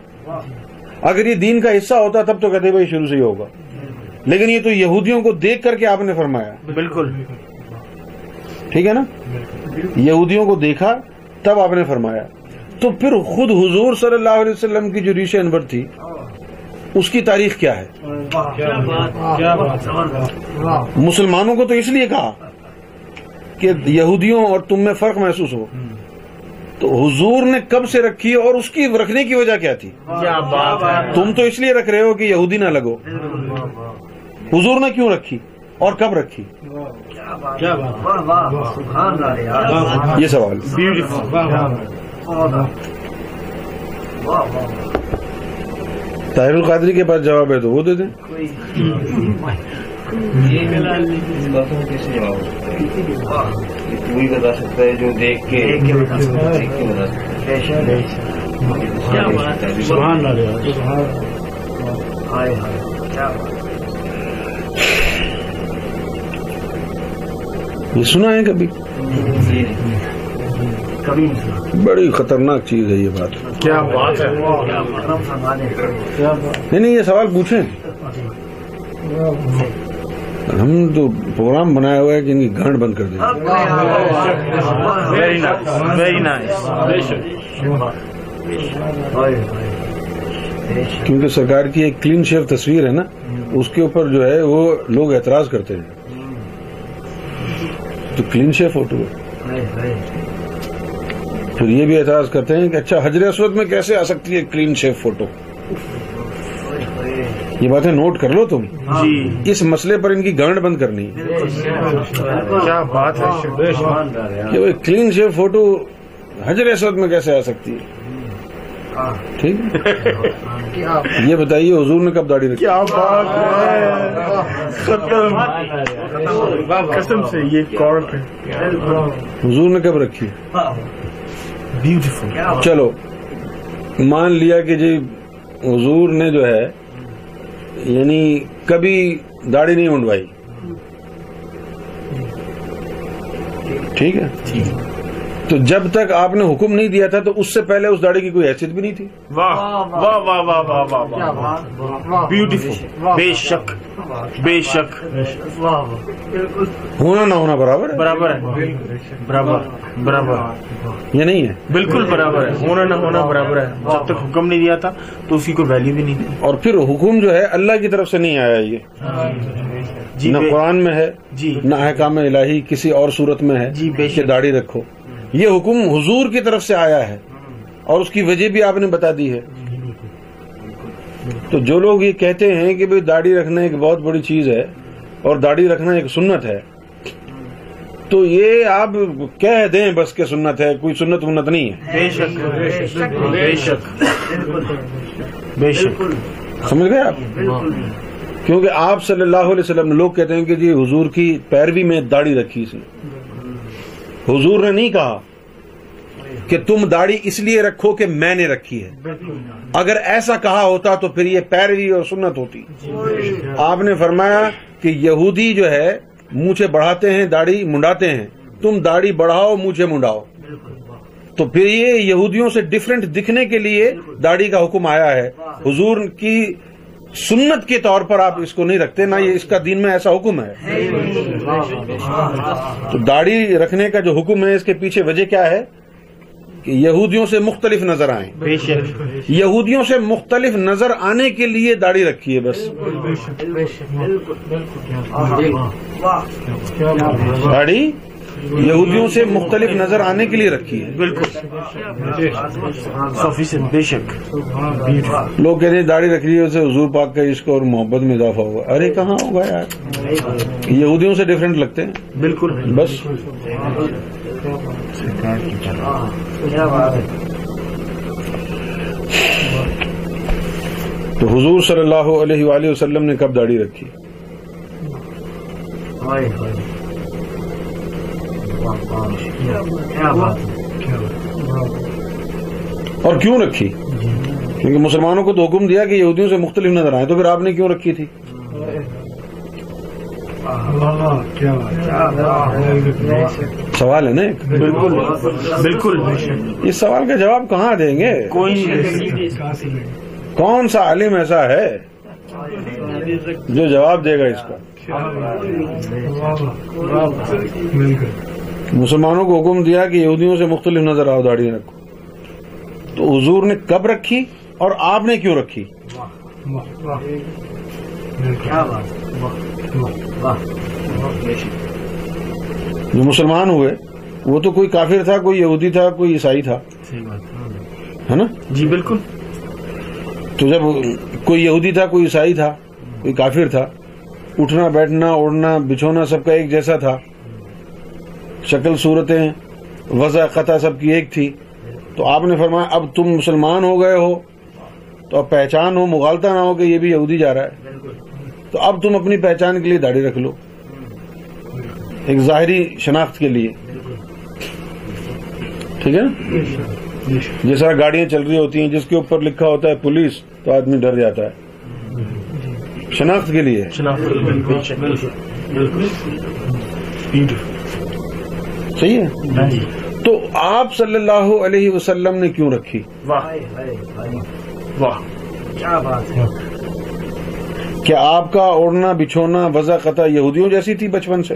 اگر یہ دین کا حصہ ہوتا تب تو کہتے بھائی شروع سے ہی ہوگا۔ لیکن یہ تو یہودیوں کو دیکھ کر کے آپ نے فرمایا۔
بالکل۔
ٹھیک ہے نا؟ یہودیوں کو دیکھا تب آپ نے فرمایا۔ تو پھر خود حضور صلی اللہ علیہ وسلم کی جو ریش انور تھی اس کی تاریخ کیا ہے؟ مسلمانوں کو تو اس لیے کہا کہ یہودیوں اور تم میں فرق محسوس ہو۔ تو حضور نے کب سے رکھی اور اس کی رکھنے کی وجہ کیا تھی؟
کیا بات ہے۔
تم تو اس لیے رکھ رہے ہو کہ یہودی نہ لگو۔ حضور نے کیوں رکھی اور کب رکھی؟
کیا بات سبحان اللہ یار۔
یہ سوال۔ طاہر القادری کے پاس جواب ہے تو وہ دے دیں۔
وہی بتا سکتا ہے جو دیکھ کے
دیکھ کے بتا سکتا ہے۔
دیکھ کے بتا سکتا ہے
کیا بات ہے
سبحان اللہ
ہائے ہائے کیا
یہ سنا ہے کبھی
کبھی؟
بڑی خطرناک چیز ہے یہ بات۔
کیا بات ہے؟
نہیں نہیں یہ سوال پوچھیں۔ ہم تو پروگرام بنایا ہوا ہے کہ ان کی گانٹ بند کر دیں کیونکہ سرکار کی ایک کلین شیف تصویر ہے نا اس کے اوپر جو ہے وہ لوگ اعتراض کرتے ہیں۔ تو کلین شیف فوٹو ہے پھر یہ بھی اعتراض کرتے ہیں کہ اچھا حجر اسود میں کیسے آ سکتی ہے کلین شیف فوٹو یہ باتیں نوٹ کر لو تم۔
جی۔
اس مسئلے پر ان کی گانٹ بند کرنی۔
کیا بات ہے
کہ کلین شیف فوٹو حجر اسود میں کیسے آ سکتی ہے؟ ٹھیک ہے؟ یہ بتائیے حضور نے کب داڑھی رکھی؟
کیا بات ہے۔ ختم۔ قسم سے یہ
حضور نے کب رکھی؟
بیوٹیفل
چلو مان لیا کہ جی حضور نے جو ہے یعنی کبھی داڑھی نہیں منڈوائی۔ ٹھیک ہے؟ تو جب تک آپ نے حکم نہیں دیا تھا تو اس سے پہلے اس داڑھی کی کوئی حیثیت بھی نہیں تھی
واہ واہ واہ واہ واہ واہ واہ بیوٹیفل بے شک بے شک
ہونا نہ ہونا برابر ہے
برابر ہے برابر برابر
یہ نہیں ہے
بالکل برابر ہے ہونا نہ ہونا برابر ہے جب تک حکم نہیں دیا تھا تو اسی کو ویلیو بھی نہیں تھی
اور پھر حکم جو ہے اللہ کی طرف سے نہیں آیا یہ
جی
نہ قرآن میں ہے
جی
نہ احکام الہی کسی اور صورت میں ہے
جی، بے
کہ۔ داڑھی رکھو یہ حکم حضور کی طرف سے آیا ہے اور اس کی وجہ بھی آپ نے بتا دی ہے۔ تو جو لوگ یہ کہتے ہیں کہ بھئی داڑھی رکھنا ایک بہت بڑی چیز ہے اور داڑھی رکھنا ایک سنت ہے تو یہ آپ کہہ دیں بس کہ سنت ہے کوئی سنت ونت نہیں ہے۔
بے شک بے شک بے شک۔
سمجھ گئے آپ؟ کیونکہ آپ صلی اللہ علیہ وسلم لوگ کہتے ہیں کہ جی حضور کی پیروی میں داڑھی رکھی اس نے حضور نے نہیں کہا کہ تم داڑھی اس لیے رکھو کہ میں نے رکھی ہے۔ اگر ایسا کہا ہوتا تو پھر یہ پیروی اور سنت ہوتی۔ آپ نے فرمایا کہ یہودی جو ہے، مونچھے بڑھاتے ہیں، داڑھی منڈاتے ہیں۔ تم داڑھی بڑھاؤ، مونچھے منڈاؤ۔ تو پھر یہ یہودیوں سے ڈفرنٹ دکھنے کے لیے داڑھی کا حکم آیا ہے۔ حضور کی سنت کے طور پر آپ اس کو نہیں رکھتے نہ یہ اس کا دین میں ایسا حکم ہے۔ تو داڑھی رکھنے کا جو حکم ہے اس کے پیچھے وجہ کیا ہے؟ کہ یہودیوں سے مختلف نظر آئیں۔ یہودیوں سے مختلف نظر آنے کے لیے داڑھی رکھی ہے بس داڑھی؟ یہودیوں سے مختلف نظر آنے کے لیے رکھی ہے۔
بالکل۔ سفیشینٹ بے شک
لوگ کہتے ہیں داڑھی رکھ لی ہے اسے حضور پاک کا عشق اور محبت میں اضافہ ہوگا۔ ارے کہاں ہوگا یار؟ یہودیوں سے ڈفرینٹ لگتے ہیں۔
بالکل۔
بس۔ تو حضور صلی اللہ علیہ وآلہ وسلم نے کب داڑھی رکھی
ہائے ہائے واہ، واہ، کیا بات ہے
اور کیوں رکھی؟ کیونکہ مسلمانوں کو تو حکم دیا کہ یہودیوں سے مختلف نظر آئے تو پھر آپ نے کیوں رکھی تھی؟
کیا بات ہے
سوال ہے نا
بالکل بالکل۔
اس سوال کا جواب کہاں دیں گے؟ کون سا عالم ایسا ہے جو جواب دے گا اس کا؟ مسلمانوں کو حکم دیا کہ یہودیوں سے مختلف نظر آؤ داڑھی رکھو۔ تو حضور نے کب رکھی اور آپ نے کیوں رکھی؟ جو مسلمان ہوئے وہ تو کوئی کافر تھا کوئی یہودی تھا کوئی عیسائی تھا۔ ہے نا؟
جی بالکل۔
تو جب کوئی یہودی تھا کوئی عیسائی تھا کوئی کافر تھا اٹھنا بیٹھنا اڑنا بچھونا سب کا ایک جیسا تھا۔ شکل صورتیں، وضع قطع سب کی ایک تھی۔ تو آپ نے فرمایا، اب تم مسلمان ہو گئے ہو، تو اب پہچان ہو، مغالطہ نہ ہو کہ یہ بھی یہودی جا رہا ہے۔ تو اب تم اپنی پہچان کے لیے داڑھی رکھ لو۔ ایک ظاہری شناخت کے لیے۔ ٹھیک ہے نا؟ جس طرح گاڑیاں چل رہی ہوتی ہیں، جس کے اوپر لکھا ہوتا ہے پولیس، تو آدمی ڈر جاتا ہے۔ شناخت کے لیے
شناخت بے شک بالکل
صحیح ہے؟ تو آپ صلی اللہ علیہ وسلم نے کیوں رکھی؟
واہ۔
کیا بات ہے؟
کیا آپ کا اوڑھنا بچھونا وضع قطع یہودیوں جیسی تھی بچپن سے؟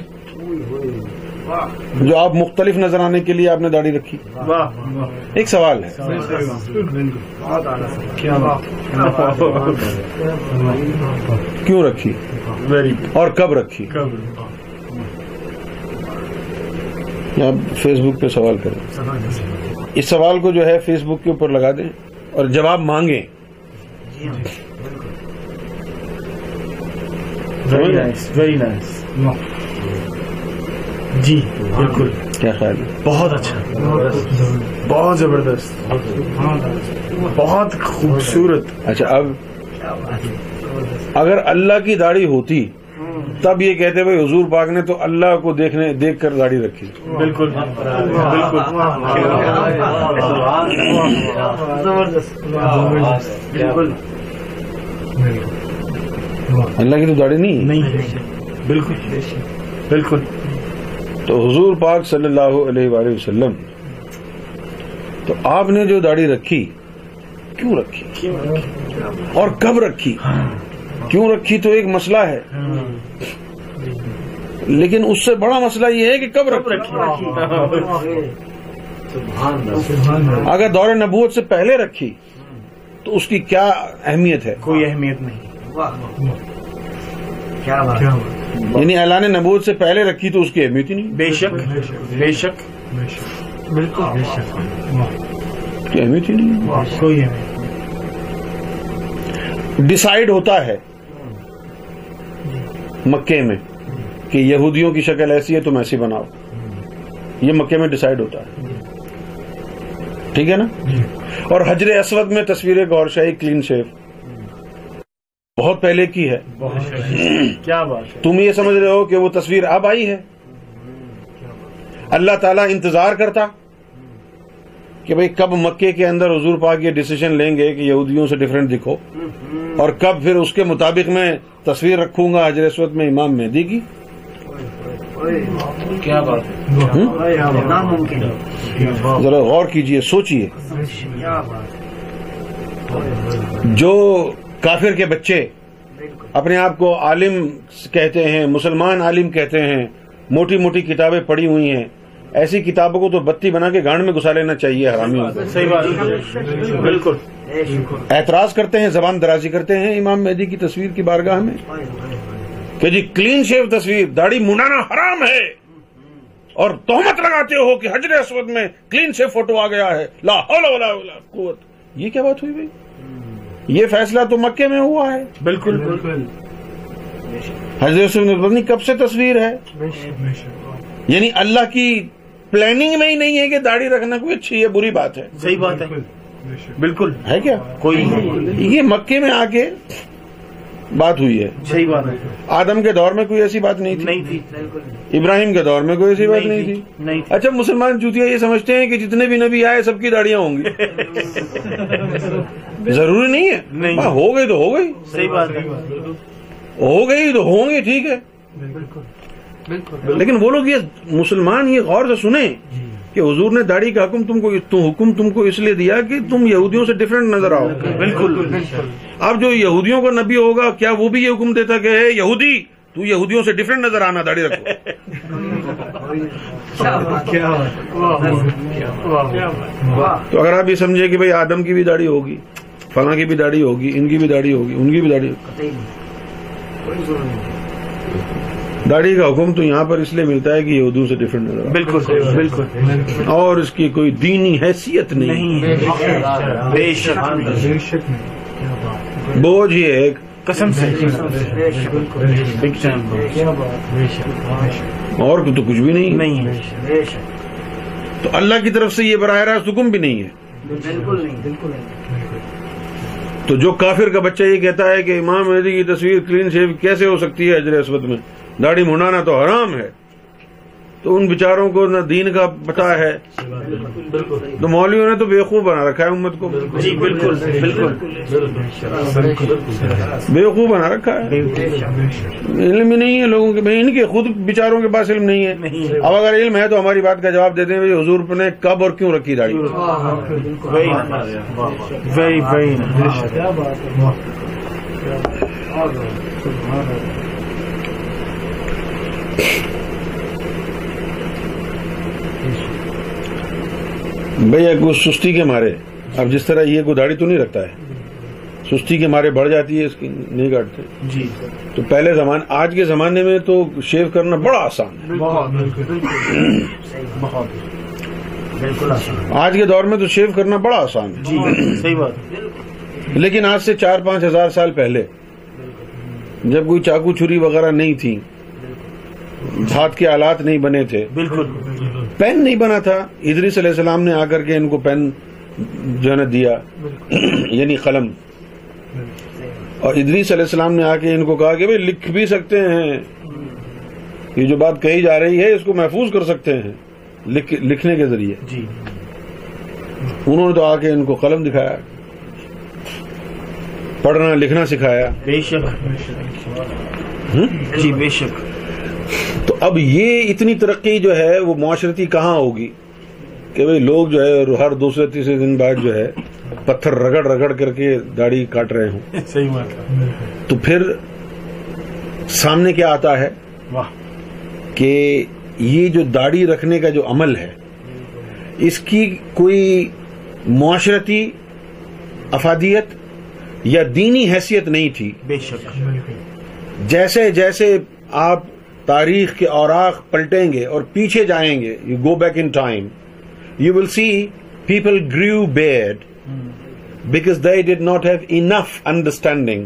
جو آپ مختلف نظر آنے کے لیے آپ نے داڑھی رکھی۔
واہ۔
ایک سوال ہے۔ کیوں رکھی؟
ویری
اور کب رکھی؟ آپ فیس بک پہ سوال کریں۔ اس سوال کو جو ہے فیس بک کے اوپر لگا دیں اور جواب مانگیں۔
ویری نائس ویری نائس جی بالکل۔
کیا خیال ہے؟
بہت اچھا۔ بہت زبردست۔ بہت خوبصورت۔
اچھا اب اگر اللہ کی داڑھی ہوتی تب یہ کہتے بھائی حضور پاک نے تو اللہ کو دیکھنے دیکھ کر داڑھی رکھی۔
بالکل۔ بالکل۔
اللہ کی تو داڑھی نہیں۔
بالکل۔ بالکل۔
تو حضور پاک صلی اللہ علیہ وآلہ وسلم تو آپ نے جو داڑھی رکھی؟ کیوں رکھی؟ اور کب رکھی؟ کیوں رکھی تو ایک مسئلہ ہے؟ لیکن اس سے بڑا مسئلہ یہ ہے کہ کب رکھی؟ اگر دور نبوت سے پہلے رکھی تو اس کی کیا اہمیت ہے؟
کوئی اہمیت نہیں۔
یعنی اعلان نبوت سے پہلے رکھی تو اس کی اہمیت ہی نہیں؟
بے شک بے شک
کی اہمیت ہی نہیں ڈسائیڈ ہوتا ہے۔ مکے میں کہ یہودیوں کی شکل ایسی ہے تم ایسی بناؤ۔ یہ مکے میں ڈسائیڈ ہوتا ہے۔ ٹھیک ہے نا؟ اور حجر اسود میں تصویر گور شاہی کلین شیف بہت پہلے کی ہے۔
کیا بات ہے؟
تم یہ سمجھ رہے ہو کہ وہ تصویر اب آئی ہے۔ اللہ تعالیٰ انتظار کرتا۔ کہ بھئی کب مکے کے اندر حضور پاک یہ ڈیسیشن لیں گے کہ یہودیوں سے ڈفرینٹ دکھو اور کب پھر اس کے مطابق میں تصویر رکھوں گا حجر اسود میں امام مہدی کی؟
کیا بات
ذرا غور کیجیے سوچئے۔ جو کافر کے بچے اپنے آپ کو عالم کہتے ہیں مسلمان عالم کہتے ہیں موٹی موٹی کتابیں پڑھی ہوئی ہیں ایسی کتابوں کو تو بتی بنا کے گانڈ میں گھسا لینا چاہیے حرامی
صحیح بات ہے۔ بالکل۔
اعتراض کرتے ہیں زبان درازی کرتے ہیں امام مہدی کی تصویر کی بارگاہ میں۔ کہ جی کلین شیو تصویر داڑھی منڈانا حرام ہے۔ اور تہمت لگاتے ہو کہ حجر اسود میں کلین شیو فوٹو آ گیا ہے۔ لا حول ولا قوت۔ یہ کیا بات ہوئی بھائی؟ یہ فیصلہ تو مکے میں ہوا ہے۔
بالکل۔
حضرت اسود میں پتہ نہیں کب سے تصویر ہے۔ یعنی اللہ کی پلاننگ میں ہی نہیں ہے کہ داڑھی رکھنا کوئی اچھی ہے بری بات ہے۔
صحیح بات ہے۔ بالکل
ہے کیا؟
کوئی
یہ مکے میں آ کے بات ہوئی ہے۔
صحیح بات ہے۔
آدم کے دور میں کوئی ایسی بات نہیں تھی؟ ابراہیم کے دور میں کوئی ایسی بات نہیں تھی۔ اچھا مسلمان جوتیاں یہ سمجھتے ہیں کہ جتنے بھی نبی آئے سب کی داڑیاں ہوں گی۔ ضروری نہیں ہے؟
نہیں۔
ہاں، ہو گئی تو ہو گئی۔
صحیح بات ہے۔
ہو گئی تو ہوں گے ٹھیک ہے۔ لیکن وہ لوگ یہ مسلمان یہ غور سے سنیں کہ حضور نے داڑھی کا حکم تم کو حکم تم کو اس لیے دیا کہ تم یہودیوں سے ڈفرینٹ نظر آؤ۔
بالکل
اب جو یہودیوں کا نبی ہوگا کیا وہ بھی یہ حکم دیتا کہ اے یہودی تو یہودیوں سے ڈفرینٹ نظر آنا داڑھی رکھو۔ تو اگر آپ یہ سمجھے کہ بھئی آدم کی بھی داڑھی ہوگی فلاں کی بھی داڑھی ہوگی ان کی بھی داڑھی ہوگی ان کی بھی داڑھی ہوگی۔ داڑھی کا حکم تو یہاں پر اس لیے ملتا ہے کہ یہودیوں سے ڈفرینٹ نظر
بالکل بالکل۔
اور اس کی کوئی دینی حیثیت نہیں۔
نہیں بے شک۔
بوجھ یہ ہے
قسم سے۔
اور تو کچھ بھی نہیں
نہیں ہے۔
تو اللہ کی طرف سے یہ براہ راست حکم بھی نہیں ہے۔
بالکل نہیں۔ بالکل
تو جو کافر کا بچہ یہ کہتا ہے کہ امام مہدی کی تصویر کلین شیو کیسے ہو سکتی ہے اجر اسود میں؟ داڑھی منڈانا تو حرام ہے۔ تو ان بیچاروں کو نہ دین کا پتا ہے۔ تو مولویوں نے تو بیوقوف بنا رکھا ہے امت کو۔
جی بالکل بالکل۔
بیوقوف بنا رکھا ہے۔ علم ہی نہیں ہے لوگوں کے۔ بھائی ان کے خود بیچاروں کے پاس علم نہیں ہے۔ اب اگر علم ہے تو ہماری بات کا جواب دیتے ہیں بھائی حضور نے کب اور کیوں رکھی داڑھی؟ بھائی ایک وہ سستی کے مارے۔ اب جس طرح یہ کوئی داڑھی تو نہیں رکھتا ہے سستی کے مارے بڑھ جاتی ہے اس کی نہیں کاٹتے۔
جی۔
تو پہلے زمان آج کے زمانے میں تو شیو کرنا بڑا آسان ہے۔
بالکل
آج کے دور میں تو شیو کرنا بڑا آسان ہے۔
جی صحیح بات۔
لیکن آج سے چار پانچ ہزار سال پہلے جب کوئی چاقو چھری وغیرہ نہیں تھی ہاتھ کے آلات نہیں بنے تھے۔
بالکل۔
پین نہیں بنا تھا۔ ادریس علیہ السلام نے آ کر کے ان کو پین جو ہے نا دیا۔ یعنی قلم۔ اور ادریس علیہ السلام نے آ کے ان کو کہا کہ بھائی لکھ بھی سکتے ہیں۔ یہ جو بات کہی جا رہی ہے اس کو محفوظ کر سکتے ہیں۔ لکھ- لکھنے کے ذریعے۔
جی۔
انہوں نے تو آ کے ان کو قلم دکھایا۔ پڑھنا لکھنا سکھایا۔
بے شک۔ جی بے شک۔
تو اب یہ اتنی ترقی جو ہے وہ معاشرتی کہاں ہوگی کہ بھئی لوگ جو ہے ہر دوسرے تیسرے دن بعد جو ہے پتھر رگڑ رگڑ کر کے داڑھی کاٹ رہے ہوں۔
صحیح بات
تو پھر سامنے کیا آتا ہے؟
واہ۔
کہ یہ جو داڑھی رکھنے کا جو عمل ہے اس کی کوئی معاشرتی افادیت یا دینی حیثیت نہیں تھی۔
بے شک۔
جیسے جیسے آپ تاریخ کے اوراق پلٹیں گے اور پیچھے جائیں گے you go back in time you will see people grieve bad because they did not have enough understanding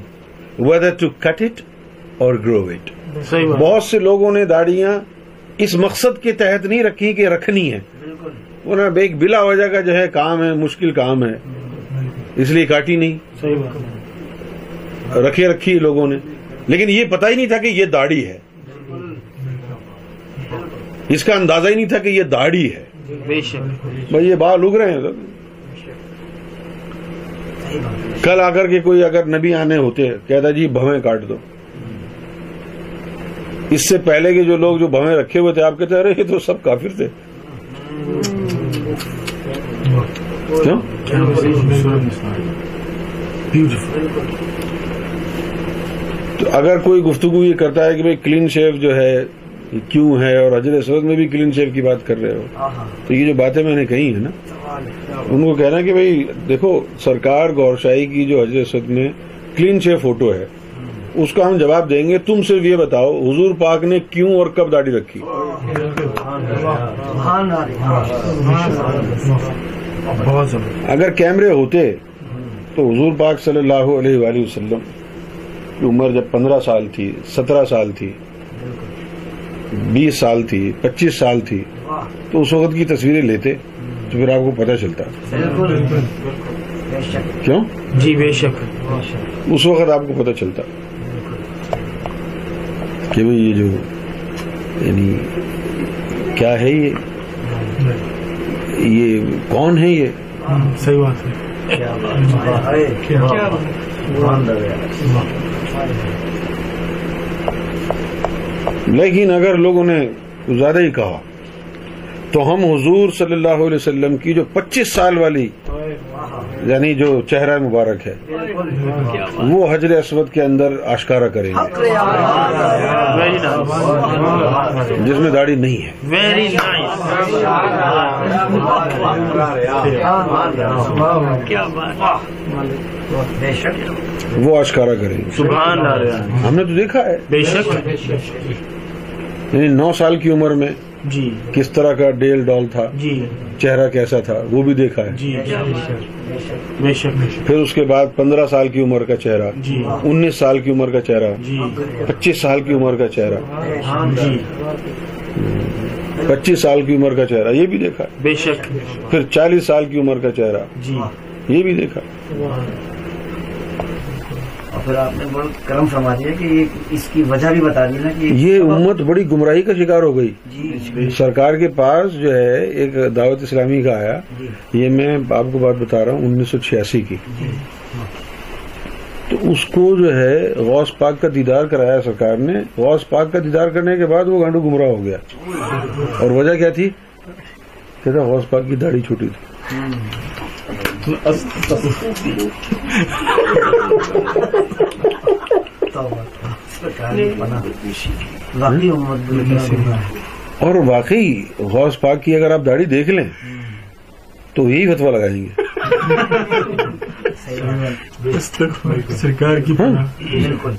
whether to cut it or grow it بہت سے لوگوں نے داڑیاں اس مقصد کے تحت نہیں رکھی کہ رکھنی ہے وہ نا ایک بلا وجہ کا جو ہے کام ہے مشکل کام ہے۔ اس لیے کاٹی نہیں۔ رکھے رکھی لوگوں نے۔ لیکن یہ پتہ ہی نہیں تھا کہ یہ داڑھی ہے۔ اس کا اندازہ ہی نہیں تھا کہ یہ داڑھی ہے۔ بھائی یہ بال اگ رہے ہیں۔ کل آ کر کے کوئی اگر نبی آنے ہوتے کہتا جی بھویں کاٹ دو۔ اس سے پہلے کے جو لوگ جو بھویں رکھے ہوئے تھے آپ کہتے ارے یہ تو سب کافر تھے۔ کیوں؟ تو اگر کوئی گفتگو یہ کرتا ہے کہ بھائی کلین شیف جو ہے کیوں ہے اور حضرت اسود میں بھی کلین شیف کی بات کر رہے ہو؟ تو یہ جو باتیں میں نے کہی ہیں نا ان کو کہنا کہ بھائی دیکھو سرکار گور شاہی کی جو حضرت اسود میں کلین شیف فوٹو ہے اس کا ہم جواب دیں گے تم صرف یہ بتاؤ حضور پاک نے کیوں اور کب داڑھی رکھی؟ اگر کیمرے ہوتے تو حضور پاک صلی اللہ علیہ وآلہ وسلم کی عمر جب پندرہ سال تھی سترہ سال تھی بیس سال تھی پچیس سال تھی تو اس وقت کی تصویریں لیتے تو پھر آپ کو پتہ چلتا۔ کیوں؟
جی بے شک۔
اس وقت آپ کو پتہ چلتا کہ بھئی یہ جو یعنی کیا ہے یہ؟ یہ کون ہے یہ؟
صحیح بات ہے۔
لیکن اگر لوگوں نے زیادہ ہی کہا تو ہم حضور صلی اللہ علیہ وسلم کی جو پچیس سال والی یعنی جو چہرہ مبارک ہے وہ حجر اسود کے اندر آشکارا کریں گے۔
ویری نائس
جس میں داڑھی نہیں ہے؟
ویری نائس
وہ آشکارا کریں گے۔
سبحان اللہ.
ہم نے تو دیکھا ہے۔
بے شک.
یعنی نو سال کی عمر میں
جی.
کس طرح کا ڈیل ڈال تھا
جی.
چہرہ کیسا تھا وہ بھی دیکھا ہے۔
جی. بے شک.
پھر اس کے بعد پندرہ سال کی عمر کا چہرہ
جی.
انیس سال کی عمر کا چہرہ
جی.
پچیس سال کی عمر کا چہرہ۔
جی.
پچیس سال کی عمر کا چہرہ یہ بھی دیکھا۔
بے شک.
پھر چالیس سال کی عمر کا چہرہ
جی.
یہ بھی دیکھا۔
پھر آپ نے بہت کرم فرما دیا کہ یہ اس کی وجہ بھی بتا دی نا کہ
یہ امت بڑی گمراہی کا شکار ہو گئی۔
جی
سرکار کے پاس جو ہے ایک دعوت اسلامی کا آیا۔ یہ میں آپ کو بات بتا رہا ہوں انیس سو چھیاسی کی۔ تو اس کو جو ہے غوث پاک کا دیدار کرایا سرکار نے۔ غوث پاک کا دیدار کرنے کے بعد وہ گانڈو گمراہ ہو گیا۔ اور وجہ کیا تھی؟ کہتا غوث پاک کی داڑھی چھوٹی تھی
واقعی امت بری طرح گمراہ ہے۔
اور واقعی غوث پاک کی اگر آپ داڑھی دیکھ لیں تو یہی فتوا لگائیں گے۔
سرکار کی پناہ
بالکل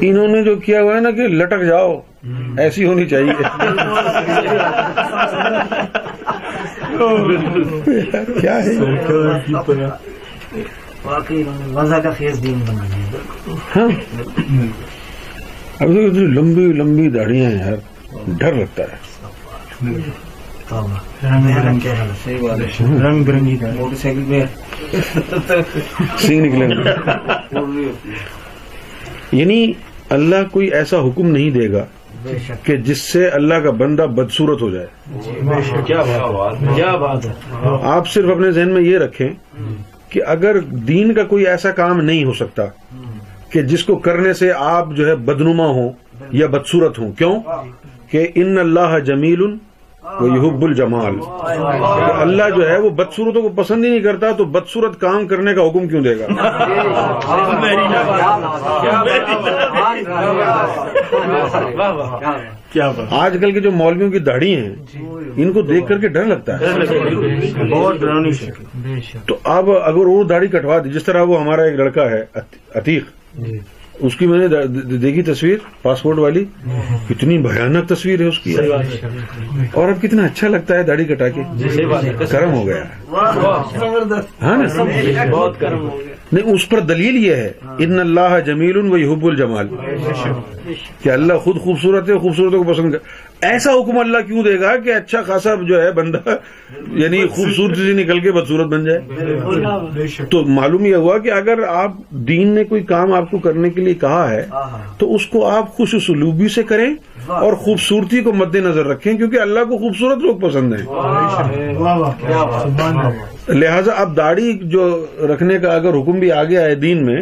انہوں نے جو کیا ہوا ہے نا کہ لٹک جاؤ ایسی ہونی چاہیے۔ کیا ہے؟
کی
واقعی وضع کا خیز دین بنا دیا بالکل
ہاں۔ اب اتنی لمبی لمبی داڑیاں ہیں یار ڈر لگتا ہے۔
توبہ۔
رنگ
رنگ
برنگی
موٹر سائیکل پہ۔
سینگ نکلیں گے یعنی اللہ کوئی ایسا حکم نہیں دے گا
بے شک۔
کہ جس سے اللہ کا بندہ بدصورت ہو جائے۔
کیا بات
کیا بات ہے؟
آپ صرف اپنے ذہن میں یہ رکھیں کہ اگر دین کا کوئی ایسا کام نہیں ہو سکتا کہ جس کو کرنے سے آپ جو ہے بدنما ہوں یا بدصورت ہوں کیوں؟ کہ ان اللہ جمیل وہ یحب الجمال۔ اللہ جو ہے وہ بدصورتوں کو پسند ہی نہیں کرتا تو بدصورت کام کرنے کا حکم کیوں دے گا؟
کیا بات؟
آج کل کے جو مولویوں کی داڑھی ہیں ان کو دیکھ کر کے ڈر لگتا ہے۔
بہت ڈرونی شکل۔
تو اب اگر وہ داڑھی کٹوا دی جس طرح وہ ہمارا ایک لڑکا ہے عتیق اس کی میں نے دیکھی تصویر پاسپورٹ والی۔ کتنی بھیانک تصویر ہے اس کی۔ اور اب کتنا اچھا لگتا ہے داڑھی کٹا کے۔ کرم ہو گیا۔ ہاں نا؟
بہت کرم ہو گیا۔
نہیں اس پر دلیل یہ ہے ان اللہ جمیل و یحب الجمال کہ اللہ خود خوبصورت ہے خوبصورتوں کو پسند کر۔ ایسا حکم اللہ کیوں دے گا کہ اچھا خاصا جو ہے بندہ یعنی خوبصورتی سے نکل کے بدصورت بن جائے؟ تو معلوم یہ ہوا کہ اگر آپ دین نے کوئی کام آپ کو کرنے کے لیے کہا ہے
آہا۔
تو اس کو آپ خوش سلوبی سے کریں اور خوبصورتی کو مد نظر رکھیں کیونکہ اللہ کو خوبصورت لوگ پسند ہیں۔ لہٰذا اب داڑھی جو رکھنے کا اگر حکم بھی آ گیا ہے دین میں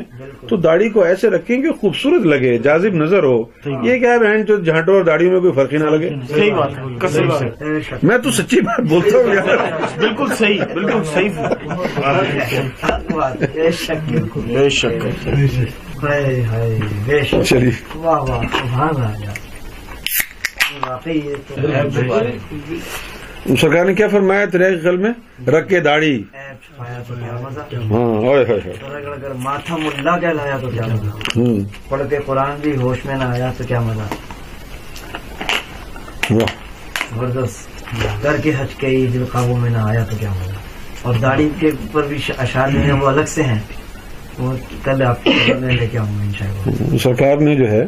تو داڑھی کو ایسے رکھیں کہ خوبصورت لگے جازب نظر ہو۔ یہ کیا ہے بہن جو جھانٹوں اور داڑھی میں کوئی فرق ہی نہ لگے؟
صحیح بات۔
میں تو سچی بات بولتا ہوں
بالکل صحیح بالکل صحیح۔
حق بات ہے، بے شک۔ بالکل
بے شک
بے شک
ہائے ہائے بے شک۔
چلیے۔
واہ واہ واقعی
سرکار نے کیا فرمایا تیرے قلب میں؟ رکھ کے داڑھی۔ ہاں
ماتھا ملا کہلایا تو کیا مزہ؟ پڑھ کے قرآن بھی ہوش میں نہ آیا تو کیا مزہ؟ زبردست۔ کر کے حج کے دل قابو میں نہ آیا تو کیا مزہ؟ اور داڑھی کے اوپر بھی اشعار جو ہیں وہ الگ سے ہیں۔ وہ کل آپ لے کے آؤں گا ان شاء اللہ
سرکار نے جو ہے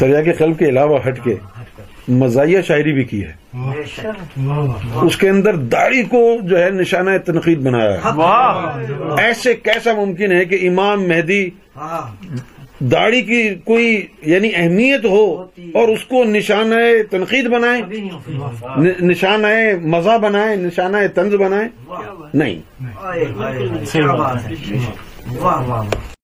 دریا کے قلب کے علاوہ ہٹ کے مزاحیہ شاعری بھی کی ہے
بے شک
واہ واہ
اس کے اندر داڑھی کو جو ہے نشانہ تنقید بنایا ہے
واہ
ایسے کیسا ممکن ہے کہ امام مہدی
ہاں
داڑھی کی کوئی یعنی اہمیت ہو اور اس کو نشانہ تنقید بنائے نشانہ مزہ بنائے نشانہ طنز بنائے نہیں